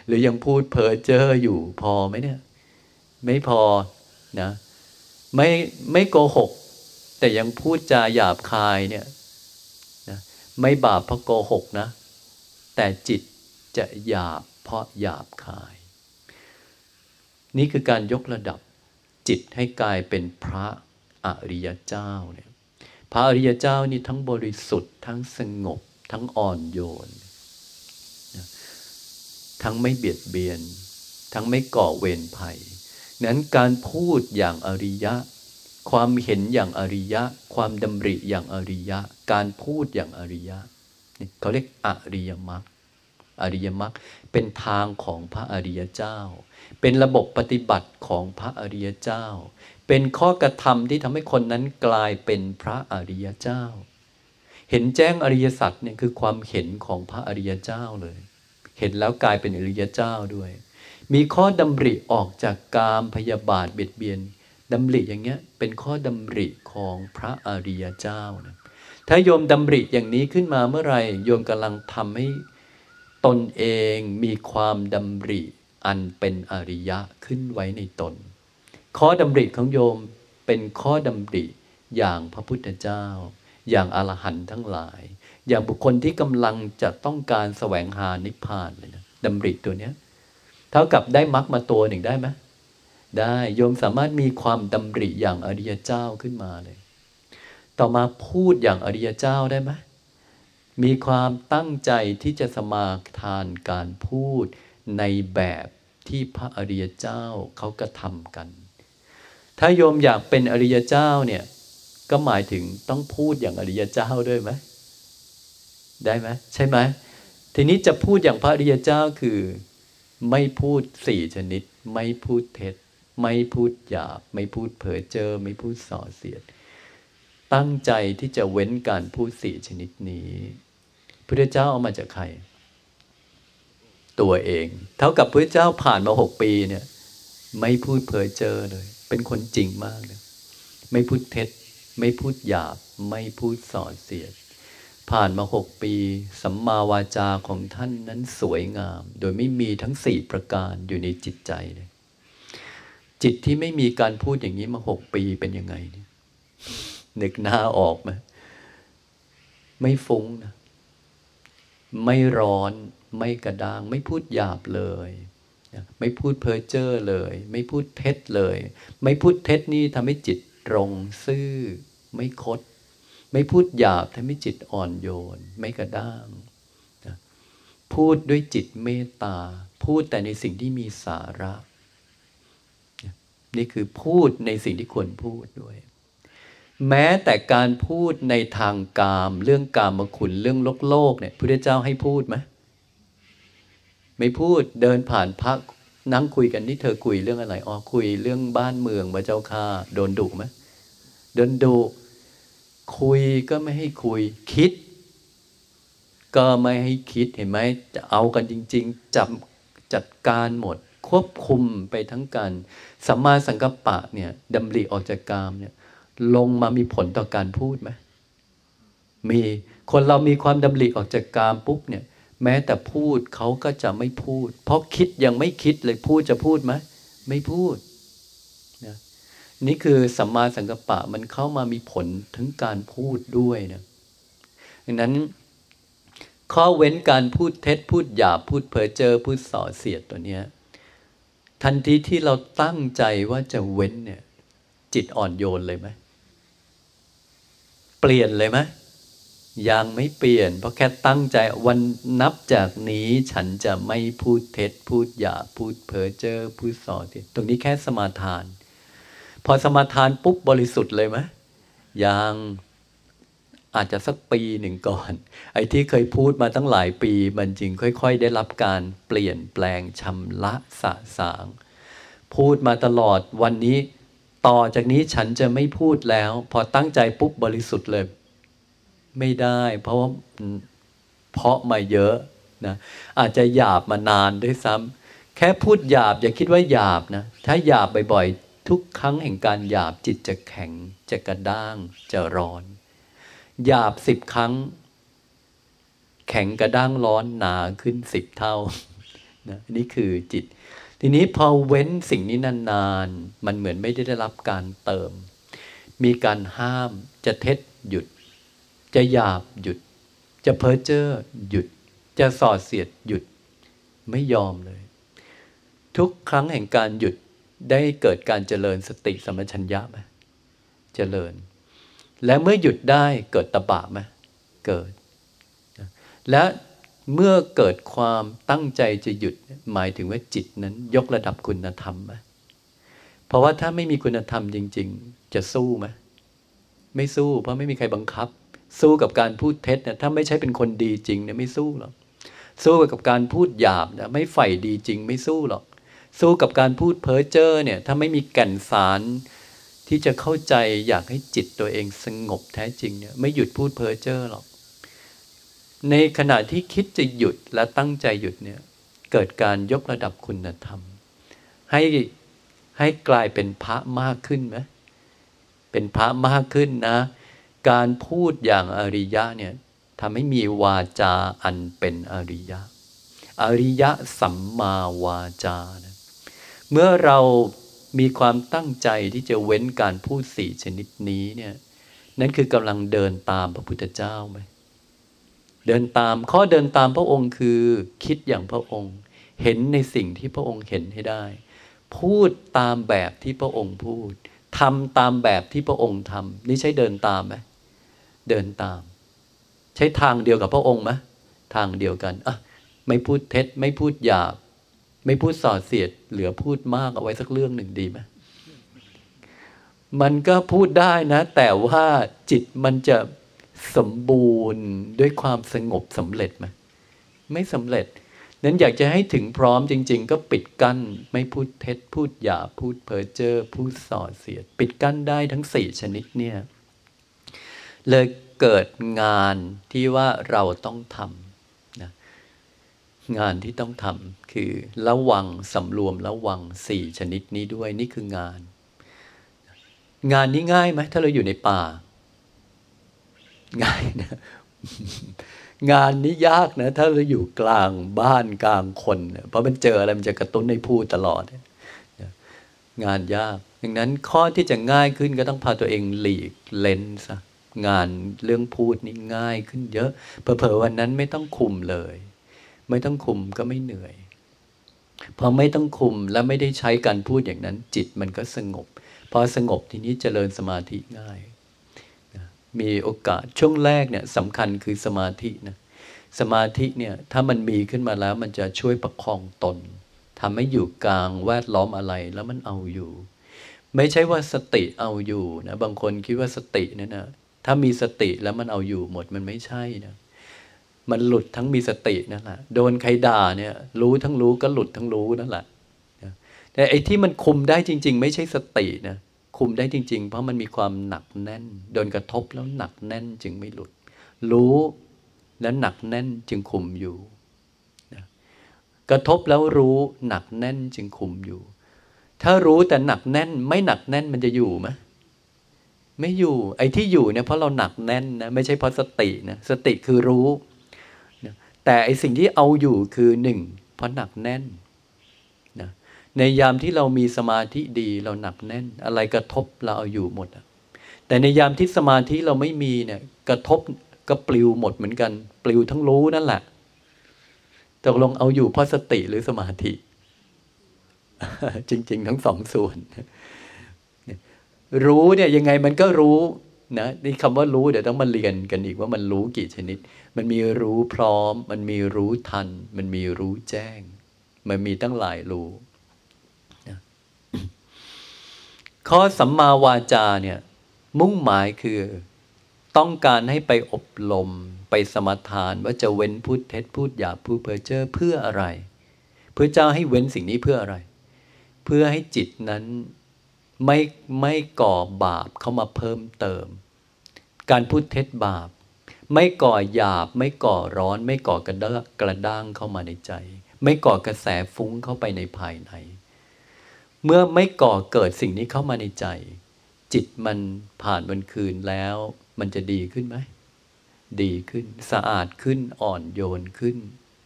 หรือยังพูดเพ้อเจ้ออยู่พอไหมเนี่ย ไม่พอนะไม่ไม่โกหก แต่ยังพูดจาหยาบคายเนี่ยนะไม่บาปเพราะโกหกนะ แต่จิตจะหยาบเพราะหยาบคาย นี่คือการยกระดับจิตให้กลายเป็นพระอริยเจ้าเนี่ยพระอริยเจ้านี่ทั้งบริสุทธิ์ ทั้งสงบ ทั้งอ่อนโยน ทั้งไม่เบียดเบียน ทั้งไม่ก่อเวรภัย นั้นการพูดอย่างอริยะ ความเห็นอย่างอริยะ ความดำริอย่างอริยะ การพูดอย่างอริยะ เขาเรียกอริยมรรค อริยมรรคเป็นทางของพระอริยเจ้า เป็นระบบปฏิบัติของพระอริยเจ้า เป็นข้อกระทำที่ทำให้คนนั้นกลายเป็นพระอริยเจ้า เห็นแจ้งอริยสัจเนี่ยคือความเห็นของพระอริยเจ้าเลย เห็นแล้วกลายเป็นอริยเจ้าด้วย มีข้อดำริออกจากกามพยาบาทเบียดเบียนดำริอย่างเงี้ยเป็นข้อดำริของพระอริยเจ้านะถ้าโยมดำริอย่างนี้ขึ้นมาเมื่อไหร่โยมกำลังทำให้ ตนเองมีความดำริอันเป็นอริยะขึ้นไว้ในตน ข้อดำริของโยมเป็นข้อดำริอย่างพระพุทธเจ้า อย่างอรหันต์ทั้งหลาย อย่างบุคคลที่กำลังจะต้องการแสวงหานิพพานเลยนะดำริตัวเนี้ยเท่ากับได้มรรคมาตัวหนึ่งได้ไหมได้โยมสามารถมีความดำริอย่างอริยเจ้าขึ้นมาเลย ต่อมาพูดอย่างอริยเจ้าได้ไหม มีความตั้งใจที่จะสมาทานการพูดในแบบที่พระอริยเจ้าเขากระทำกัน ถ้าโยมอยากเป็นอริยเจ้าเนี่ยก็หมายถึงต้องพูดอย่างอริยเจ้าด้วยไหมได้ไหมใช่ไหมทีนี้จะพูดอย่างพระอริยเจ้าคือ ไม่พูดสี่ชนิด ไม่พูดเท็จ ไม่พูดหยาบ ไม่พูดเผลอเจอ ไม่พูดส่อเสียด ตั้งใจที่จะเว้นการพูดสี่ชนิดนี้ พระเจ้าเอามาจากใคร ตัวเอง เท่ากับพระเจ้าผ่านมาหกปีเนี่ย ไม่พูดเผยเจอเลย เป็นคนจริงมากเลยไม่พูดเท็จ ไม่พูดหยาบ ไม่พูดส่อเสียด ผ่านมาหกปีสัมมาวาจาของท่านนั้นสวยงาม โดยไม่มีทั้งสี่ประการอยู่ในจิตใจเลยจิตที่ไม่มีการพูดอย่างนี้มาหกปีเป็นยังไงเนี่ยนึกหน้าออกไหมไม่ฟุ้งนะ ไม่ร้อนไม่กระด้าง ไม่พูดหยาบเลยไม่พูดเพ้อเจ้อเลย ไม่พูดเท็จเลย ไม่พูดเท็จนี่ทำให้จิตตรงซื่อ ไม่คด ไม่พูดหยาบทำให้จิตอ่อนโยน ไม่กระด้างพูดด้วยจิตเมตตา พูดแต่ในสิ่งที่มีสาระ นี่คือพูดในสิ่งที่ควรพูดด้วย แม้แต่การพูดในทางกาม เรื่องกามคุณเรื่องโลกโลกเนี่ยพระเจ้าให้พูดไหมไม่พูดเดินผ่านพระนั่งคุยกันนี่เธอคุยเรื่องอะไรอ๋อคุยเรื่องบ้านเมืองพระเจ้าค่าโดนดุไหมโดนดุคุยก็ไม่ให้คุยคิด ก็ไม่ให้คิดเห็นไหมจะเอากันจริง ๆจับจัดการหมดควบคุมไปทั้งการสัมมาสังกัปปะเนี่ยดำริออกจากกามเนี่ย ลงมามีผลต่อการพูดไหมมีคนเรามีความดำริออกจากกามปุ๊บเนี่ย แม้แต่พูดเขาก็จะไม่พูด เพราะคิดยังไม่คิดเลยพูดจะพูดไหมไม่พูดนะนี่คือสัมมาสังกัปปะมันเข้ามามีผลถึงการพูดด้วยนะดังนั้น ข้อเว้นการพูดเท็จพูดหยาบพูดเพ้อเจอพูดส่อเสียดตัวเนี้ยทันทีที่เราตั้งใจว่าจะเว้นเนี่ย จิตอ่อนโยนเลยไหม เปลี่ยนเลยไหมยังไม่เปลี่ยน เพราะแค่ตั้งใจวันนับจากนี้ฉันจะไม่พูดเท็จ พูดหยาพูดเพ้อเจ้อพูดส่อเสียดตรงนี้แค่สมาทาน พอสมาทานปุ๊บบริสุทธิ์เลยไหมยังอาจจะสักปีหนึ่งก่อน ไอ้ที่เคยพูดมาตั้งหลายปี มันจริงค่อย ๆ ได้รับการเปลี่ยนแปลงชำระสะสาง พูดมาตลอดวันนี้ ต่อจากนี้ฉันจะไม่พูดแล้ว พอตั้งใจปุ๊บบริสุทธิ์เลย ไม่ได้ เพราะว่าเพราะมาเยอะนะอาจจะหยาบมานานด้วยซ้ำแค่พูดหยาบอย่าคิดว่าหยาบนะ ถ้าหยาบบ่อยๆ ทุกครั้งแห่งการหยาบจิตจะแข็ง จะกระด้าง จะร้อน หยาบสิบครั้ง แข็งกระด้างร้อนหนาขึ้นสิบเท่านะนี่คือจิต ทีนี้พอเว้นสิ่งนี้นานๆ มันเหมือนไม่ได้รับการเติม มีการห้ามจะเท็จหยุด จะหยาบหยุด จะเพ้อเจ้อหยุด จะส่อเสียดหยุด ไม่ยอมเลย ทุกครั้งแห่งการหยุดได้เกิดการเจริญสติสมัชัญญะไหมเจริญ และเมื่อหยุดได้เกิดตบะไหมเกิด และ เมื่อเกิดความตั้งใจจะหยุดหมายถึงว่าจิตนั้น ยกระดับคุณธรรมไหมเพราะว่าถ้าไม่มีคุณธรรมจริง ๆ จะสู้ไหมไม่สู้เพราะไม่มีใครบังคับ สู้กับการพูดเท็จเนี่ยถ้าไม่ใช่เป็นคนดีจริงเนี่ยไม่สู้หรอกสู้กับการพูดหยาบเนี่ยไม่ใฝ่ดีจริง ไม่สู้หรอก สู้กับการพูดเพ้อเจ้อเนี่ยถ้าไม่มีแก่นสารที่จะเข้าใจอยากให้จิตตัวเองสงบแท้จริงเนี่ยไม่หยุดพูดเพ้อเจ้อหรอก ในขณะที่คิดจะหยุดและตั้งใจหยุดเนี่ยเกิดการยกระดับคุณธรรม ให้ให้กลายเป็นพระมากขึ้นไหมเป็นพระมากขึ้นนะ การพูดอย่างอริยะเนี่ยทำให้มีวาจาอันเป็นอริยะ อริยะสัมมาวาจานะเมื่อเรามีความตั้งใจที่จะเว้นการพูดสี่ชนิดนี้เนี่ยนั่นคือกำลังเดินตามพระพุทธเจ้าไหม เดินตามข้อเดินตามพระองค์คือคิดอย่างพระองค์ เห็นในสิ่งที่พระองค์เห็นให้ได้ พูดตามแบบที่พระองค์พูดทำตามแบบที่พระองค์ทำนี่ใช่เดินตามไหมเดินตาม ใช้ทางเดียวกับพระองค์ไหมทางเดียวกันอะไม่พูดเท็จ ไม่พูดหยาบ ไม่พูดส่อเสียด เหลือพูดมากเอาไว้สักเรื่องหนึ่งดีไหมมันก็พูดได้นะ แต่ว่าจิตมันจะ สมบูรณ์ด้วยความสงบสำเร็จไหมไม่สำเร็จนั้นอยากจะให้ถึงพร้อมจริง ๆ ก็ปิดกั้นไม่พูดเท็จพูดหยาพูดเพ้อเจ้อพูดส่อเสียด ปิดกั้นได้ทั้งสี่ชนิดเนี่ยเลยเกิดงานที่ว่าเราต้องทำงานที่ต้องทำคือระวังสำรวมระวังสี่ชนิดนี้ด้วยนี่คืองาน งานนี้ง่ายไหมถ้าเราอยู่ในป่า ง่ายนะงานนี้ยากนะ ถ้าเราอยู่กลางบ้านกลางคน เพราะมันเจออะไรมันจะกระตุ้นให้พูดตลอด งานยาก ดังนั้นข้อที่จะง่ายขึ้นก็ต้องพาตัวเองหลีกเลนซะงานเรื่องพูดนี่ง่ายขึ้นเยอะเผลอๆวันนั้นไม่ต้องคุมเลย ไม่ต้องคุมก็ไม่เหนื่อย พอไม่ต้องคุมและไม่ได้ใช้การพูดอย่างนั้น จิตมันก็สงบ พอสงบทีนี้เจริญสมาธิง่าย มีโอกาสช่วงแรกเนี่ยสำคัญคือสมาธินะสมาธิเนี่ยถ้ามันมีขึ้นมาแล้วมันจะช่วยประคองตนทำให้อยู่กลางแวดล้อมอะไรแล้วมันเอาอยู่ ไม่ใช่ว่าสติเอาอยู่นะบางคนคิดว่าสติเนี่ยนะถ้ามีสติแล้วมันเอาอยู่หมดมันไม่ใช่นะมันหลุดทั้งมีสตินั่นแหละโดนใครด่าเนี่ยรู้ทั้งรู้ก็หลุดทั้งรู้นั่นแหละแต่ไอ้ที่มันคุมได้จริง ๆ ไม่ใช่สตินะ คุมได้จริง ๆ เพราะมันมีความหนักแน่นโดนกระทบแล้วหนักแน่นจึงไม่หลุด รู้แล้วหนักแน่นจึงคุมอยู่นะกระทบแล้วรู้หนักแน่นจึงคุมอยู่ ถ้ารู้แต่หนักแน่น ไม่หนักแน่นมันจะอยู่ไหมไม่อยู่ ไอ้ที่อยู่เนี่ยเพราะเราหนักแน่นนะไม่ใช่เพราะสตินะสติคือรู้ แต่ไอ้สิ่งที่เอาอยู่คือหนึ่งเพราะหนักแน่น ในยามที่เรามีสมาธิดีเราหนักแน่น อะไรกระทบเราเอาอยู่หมดแต่ในยามที่สมาธิเราไม่มีเนี่ย กระทบก็ปลิวหมดเหมือนกัน ปลิวทั้งรู้นั่นแหละตกลงเอาอยู่เพราะสติหรือสมาธิ จริง ๆ ทั้งสองส่วน รู้เนี่ยยังไงมันก็รู้นะนี่คำว่ารู้เดี๋ยวต้องมาเรียนกันอีกว่ามันรู้กี่ชนิด มันมีรู้พร้อม มันมีรู้ทัน มันมีรู้แจ้ง มันมีตั้งหลายรู้นะ ข้อสัมมาวาจาเนี่ยมุ่งหมายคือต้องการให้ไปอบรมไปสมทานว่าจะเว้นพูดเท็จพูดหยาพูดเพ้อเจ้อเพื่ออะไร เพื่อเจ้าให้เว้นสิ่งนี้เพื่ออะไร เพื่อให้จิตนั้นไม่ไม่ก่อบาปเข้ามาเพิ่มเติม การพูดเท็จบาป ไม่ก่อหยาบ ไม่ก่อร้อน ไม่ก่อกระด้างกระด้างเข้ามาในใจ ไม่ก่อกระแสฟุ้งเข้าไปในภายใน เมื่อไม่ก่อเกิดสิ่งนี้เข้ามาในใจ จิตมันผ่านวันคืนแล้ว มันจะดีขึ้นไหม ดีขึ้นสะอาดขึ้นอ่อนโยนขึ้น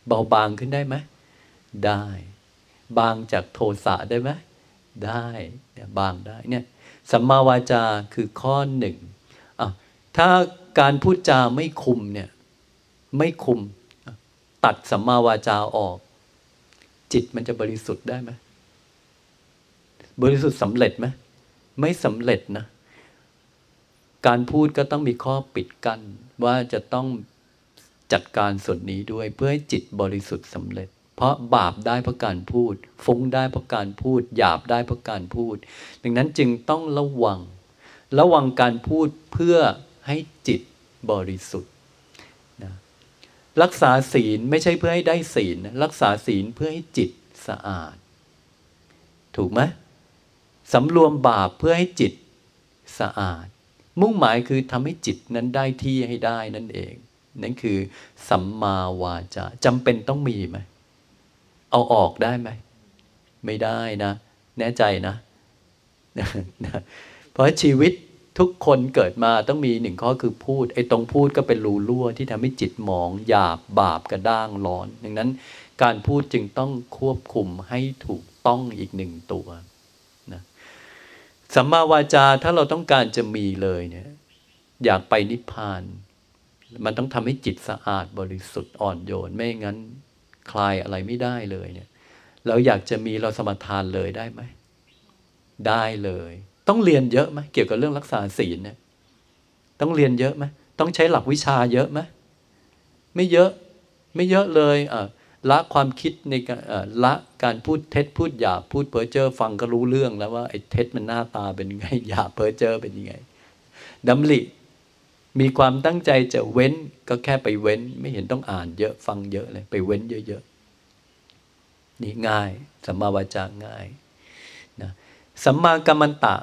เบาบางขึ้นได้ไหมได้ บางจากโทสะได้ไหมได้เนี่ยบางได้เนี่ยสัมมาวาจาคือข้อหนึ่งอะถ้าการพูดจาไม่คุมเนี่ยไม่คุม ตัดสัมมาวาจาออก จิตมันจะบริสุทธิ์ได้ไหม บริสุทธิ์สำเร็จไหมไม่สำเร็จนะ การพูดก็ต้องมีข้อปิดกัน้นว่าจะต้องจัดการส่วนนี้ด้วยเพื่อให้จิตบริสุทธิ์สำเร็จ เพราะบาปได้เพราะการพูด ฟุ้งได้เพราะการพูด หยาบได้เพราะการพูด ดังนั้นจึงต้องระวัง ระวังการพูดเพื่อให้จิตบริสุทธิ์นะรักษาศีลไม่ใช่เพื่อให้ได้ศีล รักษาศีลเพื่อให้จิตสะอาด ถูกไหม สำรวมบาปเพื่อให้จิตสะอาด มุ่งหมายคือทำให้จิตนั้นได้ที่ให้ได้นั่นเอง นั่นคือ สัมมาวาจาจำเป็นต้องมีไหมเอาออกได้ไหม ไม่ได้นะ แน่ใจนะเพราะชีวิตทุกคนเกิดมาต้องมีหนึ่งข้อคือพูด ไอ้ตรงพูดก็เป็นรูรั่วที่ทำให้จิตหมองหยาบบาปกระด้างร้อน ดังนั้นการพูดจึงต้องควบคุมให้ถูกต้องอีกหนึ่งตัว สัมมาวาจาถ้าเราต้องการจะมีเลยเนี่ย อยากไปนิพพาน มันต้องทำให้จิตสะอาดบริสุทธิ์อ่อนโยน ไม่งั้นคลายอะไรไม่ได้เลยเนี่ย เราอยากจะมีเราสมทานเลยได้ไหม ได้เลย ต้องเรียนเยอะไหมเกี่ยวกับเรื่องรักษาศีลเนี่ย ต้องเรียนเยอะไหมต้องใช้หลักวิชาเยอะไหมไม่เยอะ ไม่เยอะเลยอะ ละความคิดในการละการพูดเท็จพูดหยาบพูดเพ้อเจ้อฟังก็รู้เรื่องแล้วว่าไอ้เท็จมันหน้าตาเป็นไงหยาเพ้อเจ้อเป็นยังไงดำริมีความตั้งใจจะเว้นก็แค่ไปเว้น ไม่เห็นต้องอ่านเยอะฟังเยอะเลยไปเว้นเยอะๆนี่ง่ายสัมมาวาจาง่ายนะสัมมากัมมันตะ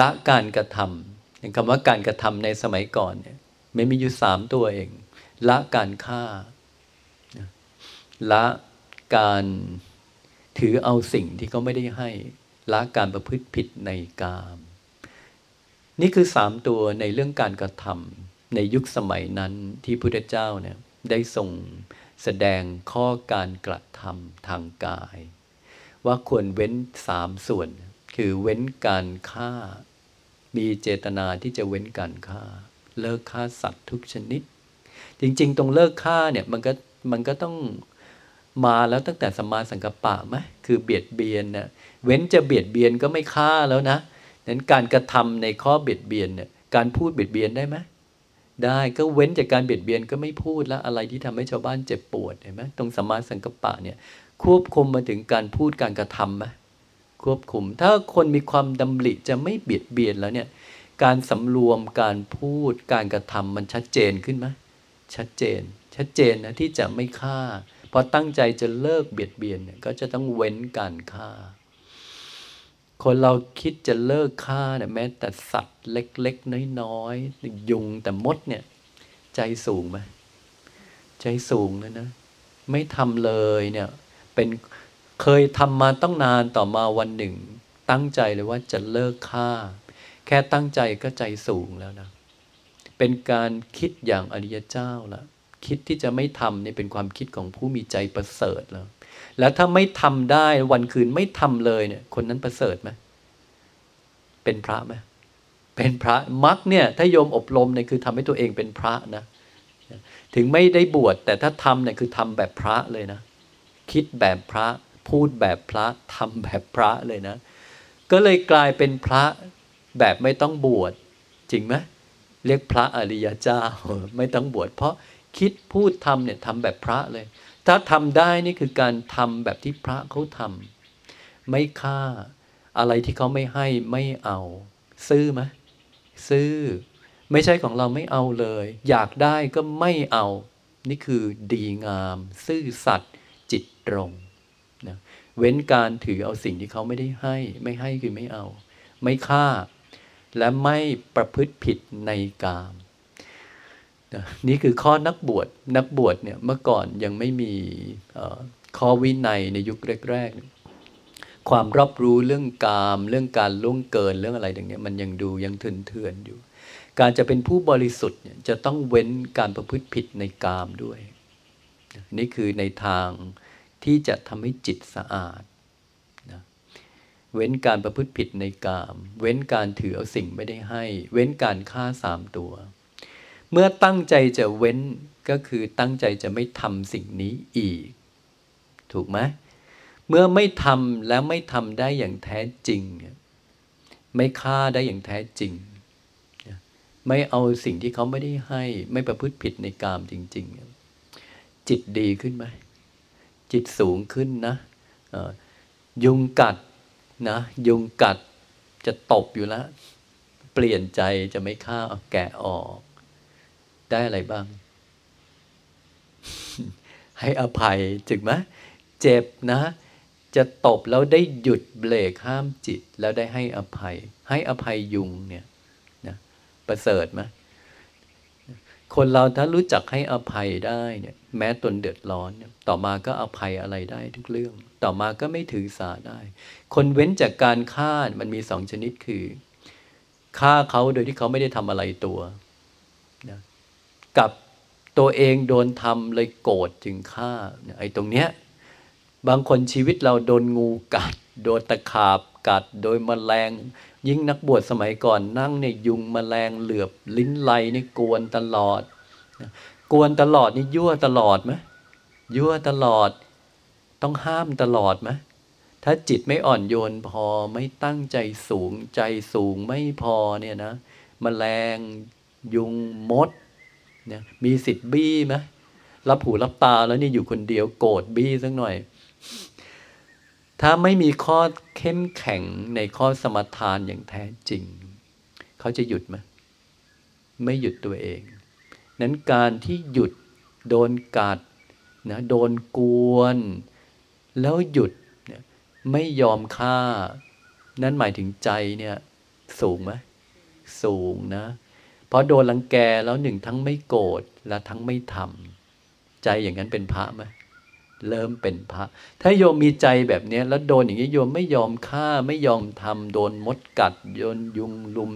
ละการกระทำคำว่าการกระทำในสมัยก่อนเนี่ยไม่มีอยู่สามตัวเอง ละการฆ่า ละการถือเอาสิ่งที่เขาไม่ได้ให้ละการประพฤติผิดในกาม นี่คือสามตัวในเรื่องการกระทำในยุคสมัยนั้นที่พุทธเจ้าเนี่ยได้ส่งแสดงข้อการกระทำทางกาย ว่าควรเว้นสามส่วน คือเว้นการฆ่า มีเจตนาที่จะเว้นการฆ่า เลิกฆ่าสัตว์ทุกชนิด จริง ๆ ตรงเลิกฆ่าเนี่ยมันก็มันก็ต้อง มาแล้วตั้งแต่สมาสังกปะไหมคือเบียดเบียนนี่ยเว้นจะเบียดเบียนก็ไม่ฆ่าแล้วนะนั้นการกระทำในข้อเบียดเบียนเนี่ยการพูดเบียดเบียนได้ไหมได้ก็เว้นจากการเบียดเบียนก็ไม่พูดแล้วอะไรที่ทำให้ชาวบ้านเจ็บปวดเห็นไหมตรงสมาสังกปะเนี่ยควบคุมมาถึงการพูดการกระทำไหมควบคุม ถ้าคนมีความดำริจะไม่เบียดเบียนแล้วเนี่ยการสำรวมการพูดการกระทำมันชัดเจนขึ้นไหมชัดเจน ชัดเจนนะที่จะไม่ฆ่า พอตั้งใจจะเลิกเบียดเบียนเนี่ยก็จะต้องเว้นการฆ่า คนเราคิดจะเลิกฆ่าเนี่ยแม้แต่สัตว์เล็ก ๆ น้อยๆยุงแต่มดเนี่ย ใจสูงไหมใจสูงเลยนะ ไม่ทำเลยเนี่ย เป็นเคยทำมาต้องนานต่อมาวันหนึ่ง ตั้งใจเลยว่าจะเลิกฆ่า แค่ตั้งใจก็ใจสูงแล้วนะ เป็นการคิดอย่างอริยเจ้าละ คิดที่จะไม่ทำนี่เป็นความคิดของผู้มีใจประเสริฐแล้ว แล้วถ้าไม่ทำได้วันคืนไม่ทำเลยเนี่ย คนนั้นประเสริฐไหมเป็นพระไหมเป็นพระมักเนี่ย ถ้าโยมอบรมเนี่ยคือทำให้ตัวเองเป็นพระนะถึงไม่ได้บวชแต่ถ้าทำเนี่ยคือทำแบบพระเลยนะ คิดแบบพระ พูดแบบพระทำแบบพระเลยนะ ก็เลยกลายเป็นพระแบบไม่ต้องบวชจริงไหมเรียกพระอริยเจ้าไม่ต้องบวชเพราะ คิดพูดทำเนี่ยทำแบบพระเลย ถ้าทำได้นี่คือการทำแบบที่พระเขาทำไม่ฆ่า อะไรที่เขาไม่ให้ไม่เอา ซื้อไหมซื้อ ไม่ใช่ของเราไม่เอาเลย อยากได้ก็ไม่เอา นี่คือดีงาม ซื่อสัตย์จิตตรงนะเว้นการถือเอาสิ่งที่เขาไม่ได้ให้ ไม่ให้คือไม่เอา ไม่ฆ่า และไม่ประพฤติผิดในกาม นี่คือข้อนักบวชนักบวชเนี่ยเมื่อก่อนยังไม่มีข้อวินัยในยุคแรกๆ ความรับรู้เรื่องกาม เรื่องการล่วงเกินเรื่องอะไรอย่างเงี้ยมันยังดูยังเถื่อนๆอยู่ การจะเป็นผู้บริสุทธิ์เนี่ยจะต้องเว้นการประพฤติผิดในกามด้วย นี่คือในทางที่จะทำให้จิตสะอาดเว้นการประพฤติผิดในกาม เว้นการถือเอาสิ่งไม่ได้ให้ เว้นการฆ่าสามตัว เมื่อตั้งใจจะเว้นก็คือตั้งใจจะไม่ทำสิ่งนี้อีก ถูกไหมเมื่อไม่ทำแล้วไม่ทำได้อย่างแท้จริง ไม่ฆ่าได้อย่างแท้จริง ไม่เอาสิ่งที่เขาไม่ได้ให้ ไม่ประพฤติผิดในกามจริง ๆ จิตดีขึ้นไหมจิตสูงขึ้นนะยุงกัดนะยุงกัดจะตบอยู่แล้ว เปลี่ยนใจจะไม่ฆ่าเอาแกะออก ได้อะไรบ้าง ให้อภัยจึกไหมเจ็บนะ จะตบแล้วได้หยุดเบรกห้ามจิต แล้วได้ให้อภัย ให้อภัยยุงเนี่ยนะประเสริฐไหมคนเราถ้ารู้จักให้อภัยได้เนี่ย แม้ตนเดือดร้อนเนี่ยต่อมาก็อภัยอะไรได้ทุกเรื่อง ต่อมาก็ไม่ถือสาได้ คนเว้นจากการฆ่ามันมีสองชนิดคือฆ่าเขาโดยที่เขาไม่ได้ทำอะไรตัว กับตัวเองโดนทำเลยโกรธจึงฆ่าไอ้ตรงเนี้ยบางคนชีวิตเราโดนงูกัด โดนตะขาบกัด โดยมแมลง ยิ่งนักบวชสมัยก่อนนั่งในยุงมแมลงเหลือบลิ้นไลนี่กวนตลอด กวนตลอดนี่ยั่วตลอดไหมยั่วตลอด ต้องห้ามตลอดไหมถ้าจิตไม่อ่อนโยนพอไม่ตั้งใจสูงใจสูงไม่พอเนี่ยนะมแมลงยุงมด เนี่ยมีสิทธิ์บี้ไหมรับหูรับตาแล้วนี่อยู่คนเดียวโกรธบี้สักหน่อย ถ้าไม่มีข้อเข้มแข็งในข้อสมทานอย่างแท้จริง เขาจะหยุดไหมไม่หยุดตัวเอง นั้นการที่หยุดโดนกัดนะโดนกวน แล้วหยุดไม่ยอมฆ่า นั่นหมายถึงใจเนี่ย สูงไหมสูงนะ พราะโดนลังแกแล้วหนึ่งทั้งไม่โกรธและทั้งไม่ทำใจอย่างนั้นเป็นพระไหมเริ่มเป็นพระ ถ้าโยมมีใจแบบนี้แล้วโดนอย่างนี้โยมไม่ยอมฆ่าไม่ยอมทำโดนมดกัดโยนยุงลุม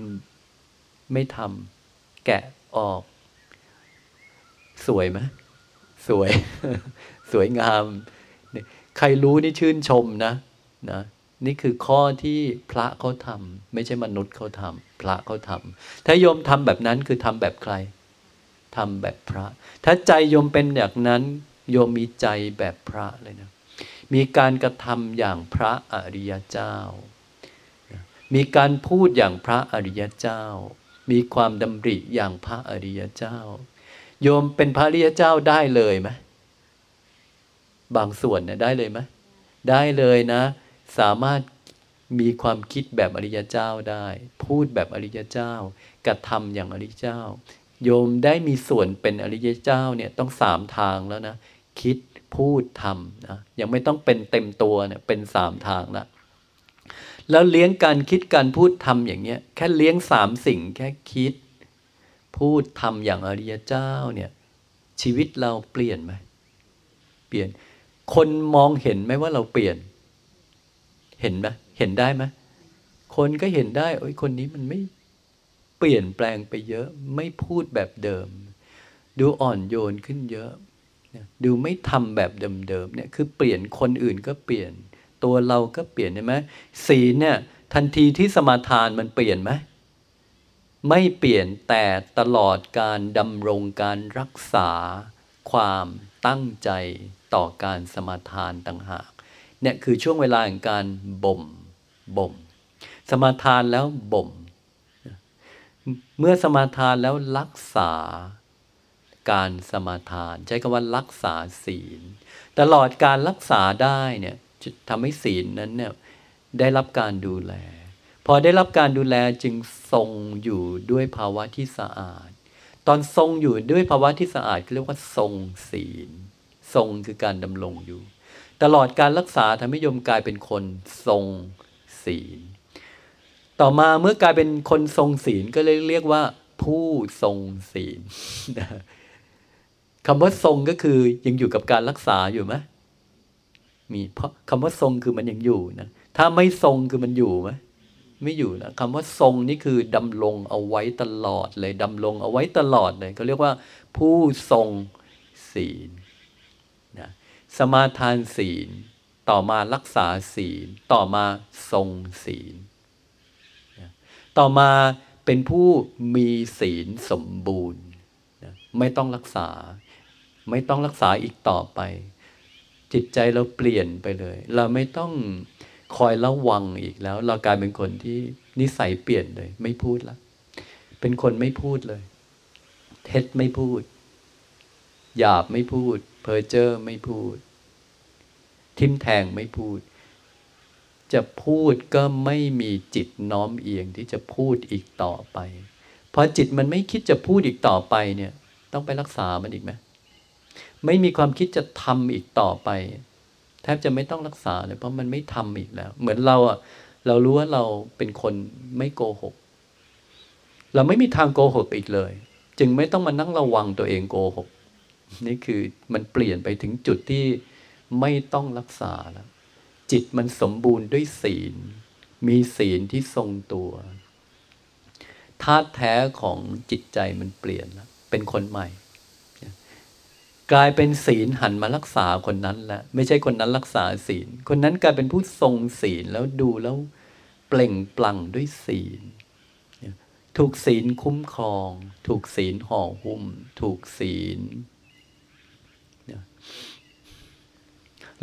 ไม่ทำแกะออก สวยไหมสวย สวยงาม ใครรู้นี่ชื่นชมนะนะ นี่คือข้อที่พระเขาทำไม่ใช่มนุษย์เขาทำพระเขาทำถ้าโยมทำแบบนั้นคือทำแบบใครทำแบบพระ ถ้าใจโยมเป็นอย่างนั้น โยมมีใจแบบพระเลยนะมีการกระทำอย่างพระอริยเจ้า มีการพูดอย่างพระอริยเจ้า มีความดำริอย่างพระอริยเจ้า โยมเป็นพระอริยเจ้าได้เลยไหมบางส่วนเนี่ยได้เลยไหมได้เลยนะ สามารถมีความคิดแบบอริยเจ้าได้ พูดแบบอริยเจ้ากระทำอย่างอริยเจ้า โยมได้มีส่วนเป็นอริยเจ้าเนี่ยต้องสามทางแล้วนะคิดพูดทำนะยังไม่ต้องเป็นเต็มตัวเนี่ยเป็นสามทางนะแล้วเลี้ยงการคิดการพูดทำอย่างเงี้ยแค่เลี้ยงสามสิ่งแค่คิด พูดทำอย่างอริยเจ้าเนี่ยชีวิตเราเปลี่ยนไหมเปลี่ยน คนมองเห็นไหมว่าเราเปลี่ยน เห็นไหมเห็นได้ไหมคนก็เห็นได้โอ้ยคนนี้มันไม่เปลี่ยนแปลงไปเยอะ ไม่พูดแบบเดิม ดูอ่อนโยนขึ้นเยอะ ดูไม่ทำแบบเดิมๆเนี่ยคือเปลี่ยนคนอื่นก็เปลี่ยน ตัวเราก็เปลี่ยนใช่ไหมศีลเนี่ยทันทีที่สมาทานมันเปลี่ยนไหมไม่เปลี่ยนแต่ตลอดการดำรงการรักษา ความตั้งใจต่อการสมาทานต่างหาก เนี่ยคือช่วงเวลาแห่งการบ่มบ่ม สมาทานแล้วบ่ม เมื่อสมาทานแล้วรักษาการสมาทาน ใช้คำว่ารักษาศีล ตลอดการรักษาได้เนี่ยจะทำให้ศีลนั้นเนี่ยได้รับการดูแล พอได้รับการดูแลจึงทรงอยู่ด้วยภาวะที่สะอาด ตอนทรงอยู่ด้วยภาวะที่สะอาดเรียกว่าทรงศีล ทรงคือการดำรงอยู่ ตลอดการรักษาทำให้โยมกลายเป็นคนทรงศีล ต่อมาเมื่อกลายเป็นคนทรงศีลก็เลยเรียกว่า ผู้ทรงศีลคำว่าทรงก็คือยังอยู่กับการรักษาอยู่ไหมมีเพราะคำว่าทรงคือมันยังอยู่นะถ้าไม่ทรงคือมันอยู่ไหมไม่อยู่นะคำว่าทรงนี่คือดำรงเอาไว้ตลอดเลยดำรงเอาไว้ตลอดเลยเขาเรียกว่า ผู้ทรงศีล สมาทานศีล ต่อมารักษาศีล ต่อมาทรงศีล ต่อมาเป็นผู้มีศีลสมบูรณ์ ไม่ต้องรักษา ไม่ต้องรักษาอีกต่อไป จิตใจเราเปลี่ยนไปเลย เราไม่ต้องคอยระวังอีกแล้ว เรากลายเป็นคนที่นิสัยเปลี่ยนเลย ไม่พูดละเป็นคนไม่พูดเลย เท็จไม่พูดหยาบไม่พูด เพอเจอร์ไม่พูด ทิมแทงไม่พูด จะพูดก็ไม่มีจิตน้อมเอียงที่จะพูดอีกต่อไปพอจิตมันไม่คิดจะพูดอีกต่อไปเนี่ย ต้องไปรักษามันอีกไหมไม่มีความคิดจะทำอีกต่อไป แทบจะไม่ต้องรักษาเลยเพราะมันไม่ทำอีกแล้ว เหมือนเราอะเรารู้ว่าเราเป็นคนไม่โกหก เราไม่มีทางโกหกอีกเลย จึงไม่ต้องมานั่งระวังตัวเองโกหก นี่คือมันเปลี่ยนไปถึงจุดที่ ไม่ต้องรักษาแล้วจิตมันสมบูรณ์ด้วยศีล มีศีลที่ทรงตัวธาตุแท้ของจิตใจมันเปลี่ยนแล้วเป็นคนใหม่ กลายเป็นศีลหันมารักษาคนนั้นแหละไม่ใช่คนนั้นรักษาศีล คนนั้นกลายเป็นผู้ทรงศีลแล้วดูแล้วเปล่งปลั่งด้วยศีลถูกศีลคุ้มครอง ถูกศีลห่อหุ้ม ถูกศีล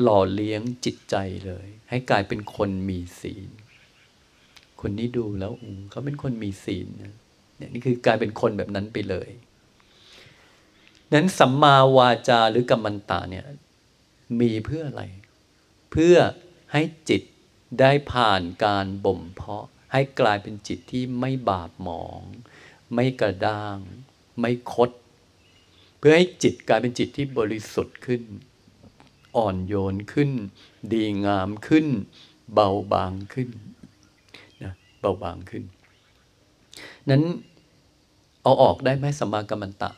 หล่อเลี้ยงจิตใจเลย ให้กลายเป็นคนมีศีล คนนี้ดูแล้วเขาเป็นคนมีศีลนะนี่คือกลายเป็นคนแบบนั้นไปเลย นั้นสัมมาวาจาหรือกรรมันตาเนี่ยมีเพื่ออะไร เพื่อให้จิตได้ผ่านการบ่มเพาะ ให้กลายเป็นจิตที่ไม่บาปหมอง ไม่กระด้าง ไม่คด เพื่อให้จิตกลายเป็นจิตที่บริสุทธิ์ขึ้น อ่อนโยนขึ้น ดีงามขึ้น เบาบางขึ้นนะเบาบางขึ้น นั้นเอาออกได้ไหมสมากรรมันตะ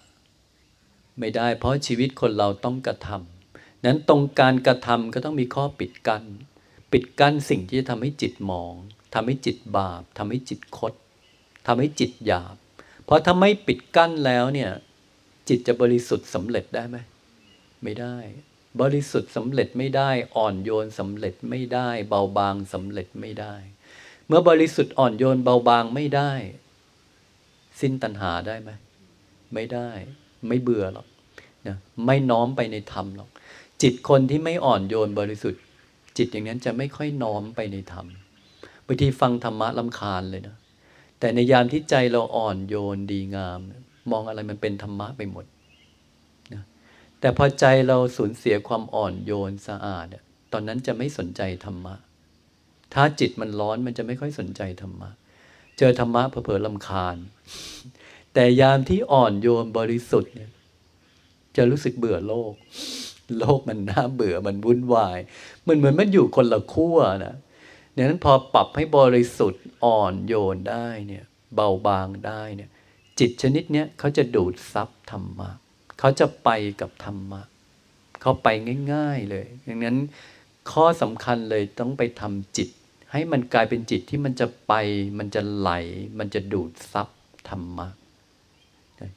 ไม่ได้ เพราะชีวิตคนเราต้องกระทำนั้นตรงการกระทำก็ต้องมีข้อปิดกัน้นปิดกั้นสิ่งที่จะทำให้จิตมองทำให้จิตบาปทำให้จิตคดทำให้จิตหยาบ เพราะถ้าไม่ปิดกั้นแล้วเนี่ย จิตจะบริสุทธิ์สำเร็จได้ไหม ไม่ได้ บริสุทธิ์สำเร็จไม่ได้ อ่อนโยนสำเร็จไม่ได้ เบาบางสำเร็จไม่ได้ เมื่อบริสุทธิ์อ่อนโยนเบาบางไม่ได้ สิ้นตัณหาได้ไหมไม่ได้ ไม่เบื่อหรอกนะไม่น้อมไปในธรรมหรอก จิตคนที่ไม่อ่อนโยนบริสุทธิ์ จิตอย่างนั้นจะไม่ค่อยน้อมไปในธรรมบางทีฟังธรรมะลำคาญเลยนะแต่ในยามที่ใจเราอ่อนโยนดีงาม มองอะไรมันเป็นธรรมะไปหมด แต่พอใจเราสูญเสียความอ่อนโยนสะอาดตอนนั้นจะไม่สนใจธรรมะ ถ้าจิตมันร้อนมันจะไม่ค่อยสนใจธรรมะ เจอธรรมะเผลอๆลำคาญ แต่ยามที่อ่อนโยนบริสุทธิ์เนี่ยจะรู้สึกเบื่อโลก โลกมันน่าเบื่อมันวุ่นวายมันเหมือนมันอยู่คนละขั้วนะดังนั้นพอปรับให้บริสุทธิ์อ่อนโยนได้เนี่ย เบาบางได้เนี่ย จิตชนิดเนี้ยเขาจะดูดซับธรรมะ เขาจะไปกับธรรมะ เขาไปง่ายๆเลยดังนั้นข้อสำคัญเลยต้องไปทำจิต ให้มันกลายเป็นจิตที่มันจะไป มันจะไหล มันจะดูดซับธรรมะ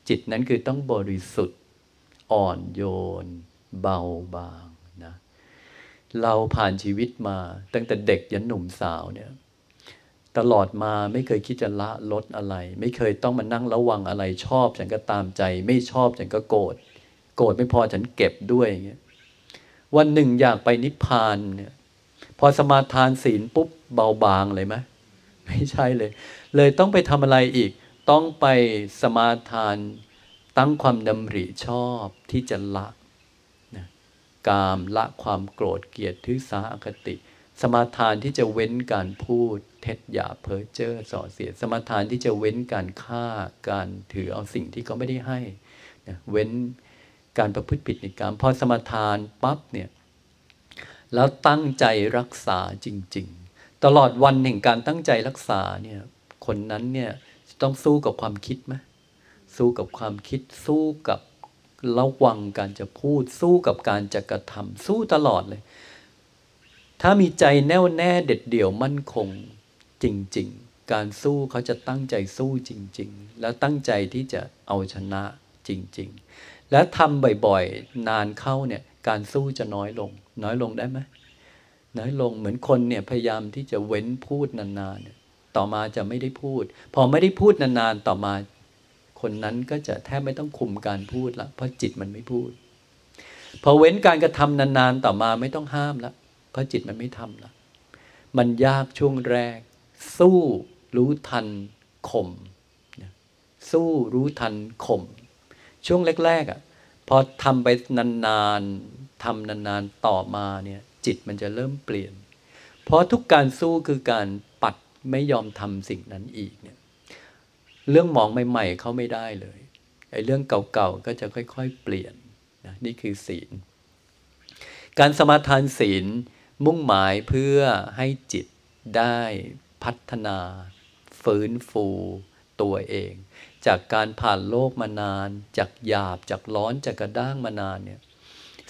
จิตนั้นคือต้องบริสุทธิ์ อ่อนโยน เบาบางนะ เราผ่านชีวิตมาตั้งแต่เด็กยันหนุ่มสาวเนี่ย ตลอดมาไม่เคยคิดจะละลดอะไร ไม่เคยต้องมานั่งระวังอะไรชอบฉันก็ตามใจ ไม่ชอบฉันก็โกรธโกรธไม่พอฉันเก็บด้วยอย่างเงี้ยวันหนึ่งอยากไปนิพพานเนี่ยพอสมาทานศีลปุ๊บเบาบางเลยไหมไม่ใช่เลย เลยต้องไปทำอะไรอีก ต้องไปสมาทานตั้งความดำริชอบที่จะละนะกามละความโกรธเกลียดทือสาอคติ สมาทานที่จะเว้นการพูด ท็จหยาเพ้อเจ้อส่อเสียด สมทานที่จะเว้นการฆ่าการถือเอาสิ่งที่เขาไม่ได้ให้นะเว้นการประพฤติผิดในกรรพอสมทานปั๊บเนี่ยแล้วตั้งใจรักษาจริง ๆ ตลอดวันแห่งการตั้งใจรักษาเนี่ยคนนั้นเนี่ยต้องสู้กับความคิดไหมสู้กับความคิดสู้กับระวังการจะพูดสู้กับการจะกระทำสู้ตลอดเลย ถ้ามีใจแน่วแน่เด็ดเดี่ยวมั่นคง จริง ๆ การสู้เขาจะตั้งใจสู้จริง ๆ แล้วตั้งใจที่จะเอาชนะจริง ๆ แล้วทำบ่อยๆ นานเข้าเนี่ยการสู้จะน้อยลง น้อยลงได้ไหมน้อยลงเหมือนคนเนี่ยพยายามที่จะเว้นพูดนานๆต่อมาจะไม่ได้พูด พอไม่ได้พูดนานๆต่อมา คนนั้นก็จะแทบไม่ต้องคุมการพูดละเพราะจิตมันไม่พูด พอเว้นการกระทำนานๆต่อมาไม่ต้องห้ามละเพราะจิตมันไม่ทำละมันยากช่วงแรก สู้รู้ทันข่มสู้รู้ทันข่มช่วงแรกๆอะพอทำไปนานๆทำนานๆต่อมาเนี่ย จิตมันจะเริ่มเปลี่ยน เพราะทุกการสู้คือการปัดไม่ยอมทำสิ่งนั้นอีกเนี่ย เรื่องมองใหม่ๆเขาไม่ได้เลยไอ้เรื่องเก่าๆก็จะค่อยๆ เปลี่ยนนะนี่คือศีล การสมาทานศีลมุ่งหมายเพื่อให้จิตได้ พัฒนา ฟื้นฟูตัวเอง จากการผ่านโลกมานาน จากหยาบจากร้อนจากกระด้างมานานเนี่ย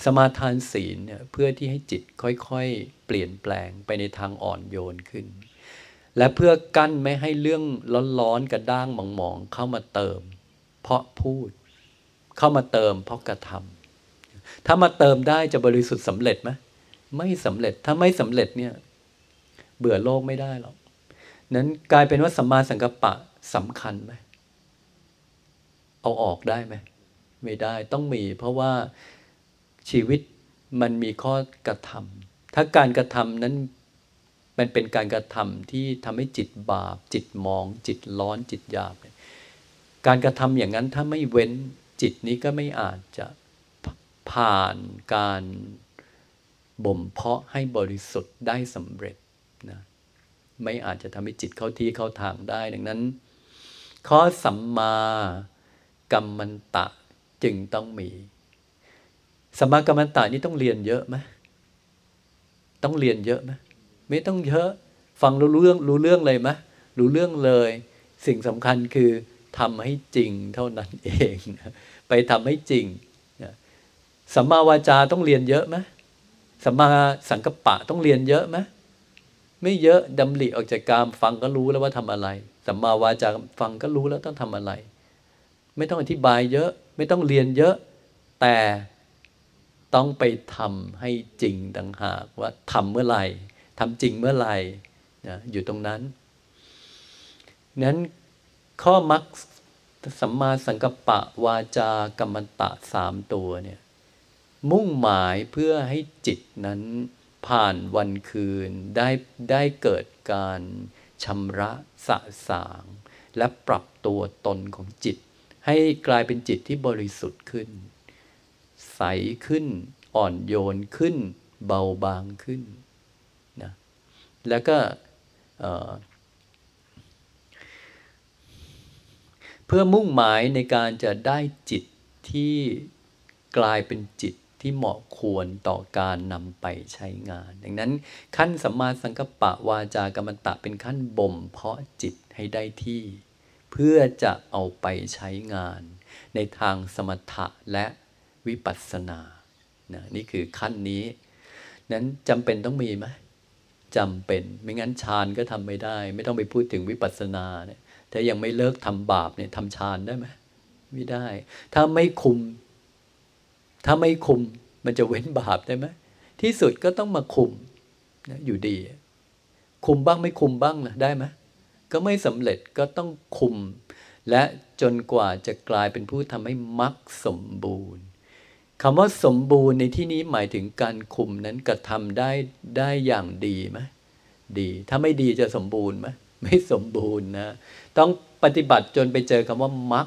สมาทานศีลเนี่ยเพื่อที่ให้จิตค่อยๆ เปลี่ยนแปลงไปในทางอ่อนโยนขึ้น และเพื่อกั้นไม่ให้เรื่องร้อนๆกระด้างหมองๆเข้ามาเติม เพราะพูด เข้ามาเติม เพราะกระทำถ้ามาเติมได้จะบริสุทธิ์สำเร็จไหมไม่สำเร็จถ้าไม่สำเร็จเนี่ย เบื่อโลกไม่ได้หรอก นั้นกลายเป็นว่าสัมมาสังกัปปะสำคัญไหมเอาออกได้ไหมไม่ได้ต้องมี เพราะว่าชีวิตมันมีข้อกระทำถ้าการกระทำนั้นมันเป็นการกระทำที่ทำให้จิตบาป จิตมอง จิตร้อนจิตหยาบการกระทำอย่างนั้นถ้าไม่เว้นจิตนี้ก็ไม่อาจจะผ่านการบ่มเพาะให้บริสุทธิ์ได้สำเร็จ ไม่อาจจะทำให้จิตเข้าที่เข้าทางได้ดังนั้น ข้อสัมมากรรมันตะจึงต้องมีสัมมากรรมันตะนี่ต้องเรียนเยอะไหมต้องเรียนเยอะไหมไม่ต้องเยอะฟังรู้เรื่องรู้เรื่องเลยไหมรู้เรื่องเลย สิ่งสำคัญคือทำให้จริงเท่านั้นเอง ไปทำให้จริงสัมมาวาจาต้องเรียนเยอะไหมสัมมาสังกปะต้องเรียนเยอะไหม ไม่เยอะดำริออกจากกามฟังก็รู้แล้วว่าทำอะไรสัมมาวาจาฟังก็รู้แล้วต้องทำอะไร ไม่ต้องอธิบายเยอะ ไม่ต้องเรียนเยอะ แต่ต้องไปทำให้จริงต่างหากว่าทำเมื่อไหร่ทำจริงเมื่อไหร่นะอยู่ตรงนั้น นั้นข้อมักสัมมาสังกัปปะวาจากรรมตะสามตัวเนี่ยมุ่งหมายเพื่อให้จิตนั้น ผ่านวันคืนได้ได้เกิดการชำระสะสาง และปรับตัวตนของจิต ให้กลายเป็นจิตที่บริสุทธิ์ขึ้น ใสขึ้น อ่อนโยนขึ้น เบาบางขึ้นนะแล้วก็เพื่อมุ่งหมายในการจะได้จิตที่กลายเป็นจิต ที่เหมาะควรต่อการนำไปใช้งาน ดังนั้นขั้นสัมมาสังกัปปะวาจากรรมตะเป็นขั้นบ่มเพาะจิตให้ได้ที่ เพื่อจะเอาไปใช้งาน ในทางสมถะและวิปัสสนานะนี่คือขั้นนี้ นั้นจำเป็นต้องมีไหมจำเป็น ไม่งั้นฌานก็ทำไม่ได้ ไม่ต้องไปพูดถึงวิปัสสนาเนี่ยถ้ายังไม่เลิกทำบาปเนี่ยทำฌานได้ไหมไม่ได้ ถ้าไม่คุม ถ้าไม่คุมมันจะเว้นบาปได้ไหมที่สุดก็ต้องมาคุมนะอยู่ดี คุมบ้างไม่คุมบ้างนะได้ไหมก็ไม่สำเร็จก็ต้องคุม และจนกว่าจะกลายเป็นผู้ทำให้มรรคสมบูรณ์คำว่าสมบูรณ์ในที่นี้หมายถึงการคุมนั้นกระทำได้ได้อย่างดีไหมดี ถ้าไม่ดีจะสมบูรณ์ไหมไม่สมบูรณ์นะ ต้องปฏิบัติจนไปเจอคำว่ามรรค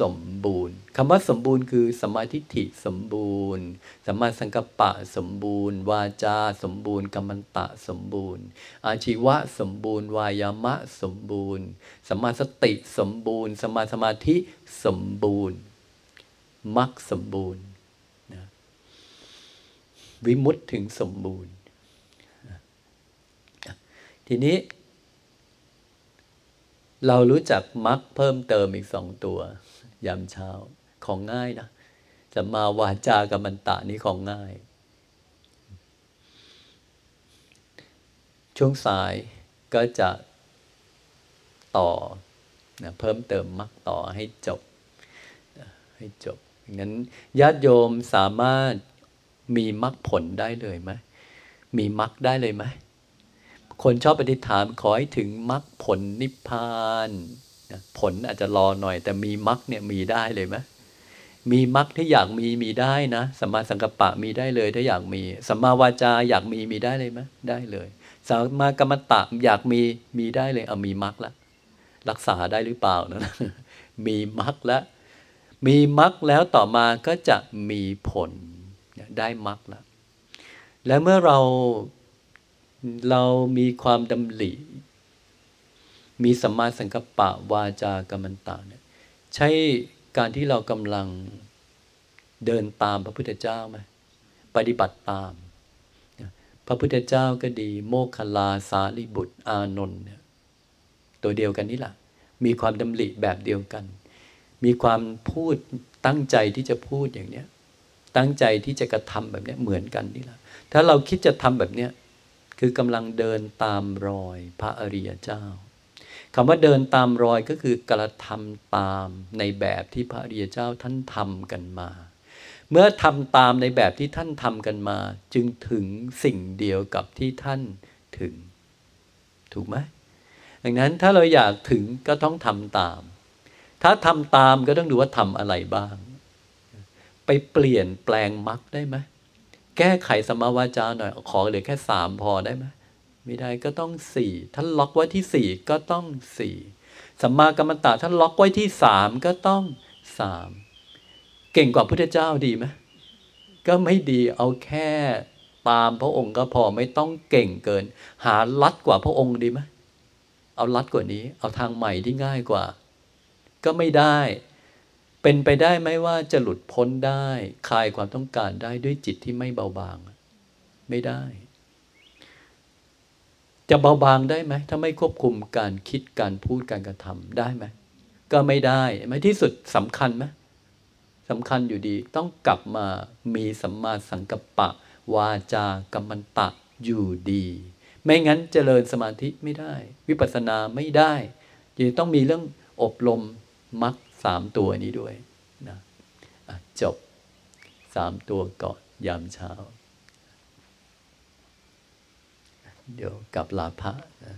สมบูรณ์คำว่าสมบูรณ์คือสมาธิฐิสมบูรณ์สัมมาสังกัปปะสมบูรณ์ วาจาสมบูรณ์กัมมันตะสมบูรณ์ อาชีวะสมบูรณ์ วายามะสมบูรณ์สัมมาสติสมบูรณ์สัมมาสมาธิสมบูรณ์มรรคสมบูรณ์วิมุตถึงสมบูรณ์ ทีนี้ เรารู้จักมรรคเพิ่มเติมอีกสองตัว ยามเช้า ของง่ายนะจะมาวาจากัมมันตะนี้ของง่าย ช่วงสายก็จะต่อนะเพิ่มเติมมรรคต่อให้จบให้จบงั้นญาติโยมสามารถมีมรรคผลได้เลยไหมมีมรรคได้เลยไหมคนชอบปฏิฐานขอให้ถึงมรรคผลนิพพาน ผลอาจจะรอหน่อย แต่มีมรรคเนี่ยมีได้เลยไหมมีมรรคที่อยากมีมีได้นะสัมมาสังกัปปะมีได้เลยถ้าอยากมีสัมมาวาจาอยากมีมีได้เลยไหมได้เลยสัมมากรรมตะอยากมีมีได้เลยเอามีมรรคละรักษาได้หรือเปล่านะมีมรรคล้วมีมรรคแล้วต่อมาก็จะมีผลได้มรรคล้วและเมื่อเราเรามีความดำริ มีสัมมาสังกัปปะวาจากรรมตาเนี่ยใช่การที่เรากำลังเดินตามพระพุทธเจ้าไหมปฏิบัติตาม พระพุทธเจ้าก็ดี โมคคลาสาลิบุตรอานนท์เนี่ยตัวเดียวกันนี่แหละมีความดำริแบบเดียวกัน มีความพูดตั้งใจที่จะพูดอย่างเนี้ยตั้งใจที่จะกระทำแบบนี้เหมือนกันนี่แหละ ถ้าเราคิดจะทำแบบนี้คือกำลังเดินตามรอยพระอริยเจ้า คำว่าเดินตามรอยก็คือกระทำตามในแบบที่พระอริยเจ้าท่านทำกันมา เมื่อทำตามในแบบที่ท่านทำกันมา จึงถึงสิ่งเดียวกับที่ท่านถึง ถูกไหมดังนั้นถ้าเราอยากถึงก็ต้องทำตาม ถ้าทำตามก็ต้องดูว่าทำอะไรบ้าง ไปเปลี่ยนแปลงมรรคได้ไหมแก้ไขสมาวาจาหน่อย ขอเหลือแค่สามพอได้ไหม ไม่ได้ก็ต้องสี่ท่านล็อกไว้ที่สี่ก็ต้องสี่สัมมากรรมตะท่านล็อกไว้ที่สามก็ต้องสามเก่งกว่าพุทธเจ้าดีไหมก็ไม่ดีเอาแค่ตามพระองค์ก็พอไม่ต้องเก่งเกิน หาลัดกว่าพระองค์ดีไหมเอาลัดกว่านี้ เอาทางใหม่ที่ง่ายกว่า ก็ไม่ได้ เป็นไปได้ไหมว่าจะหลุดพ้นได้ คลายความต้องการได้ด้วยจิตที่ไม่เบาบาง ไม่ได้ จะเบาบางได้ไหม ถ้าไม่ควบคุมการคิดการพูดการกระทำได้ไหม ก็ไม่ได้ไหมที่สุดสำคัญไหมสำคัญอยู่ดีต้องกลับมามีสัมมาสังกัปปะ วาจากรรมันตะอยู่ดี ไม่งั้นเจริญสมาธิไม่ได้ วิปัสสนาไม่ได้ยังต้องมีเรื่องอบรมมรรคสามตัวนี้ด้วยนะจบสามตัวก่อนยามเช้า เดี๋ยวกลับลาภะนะ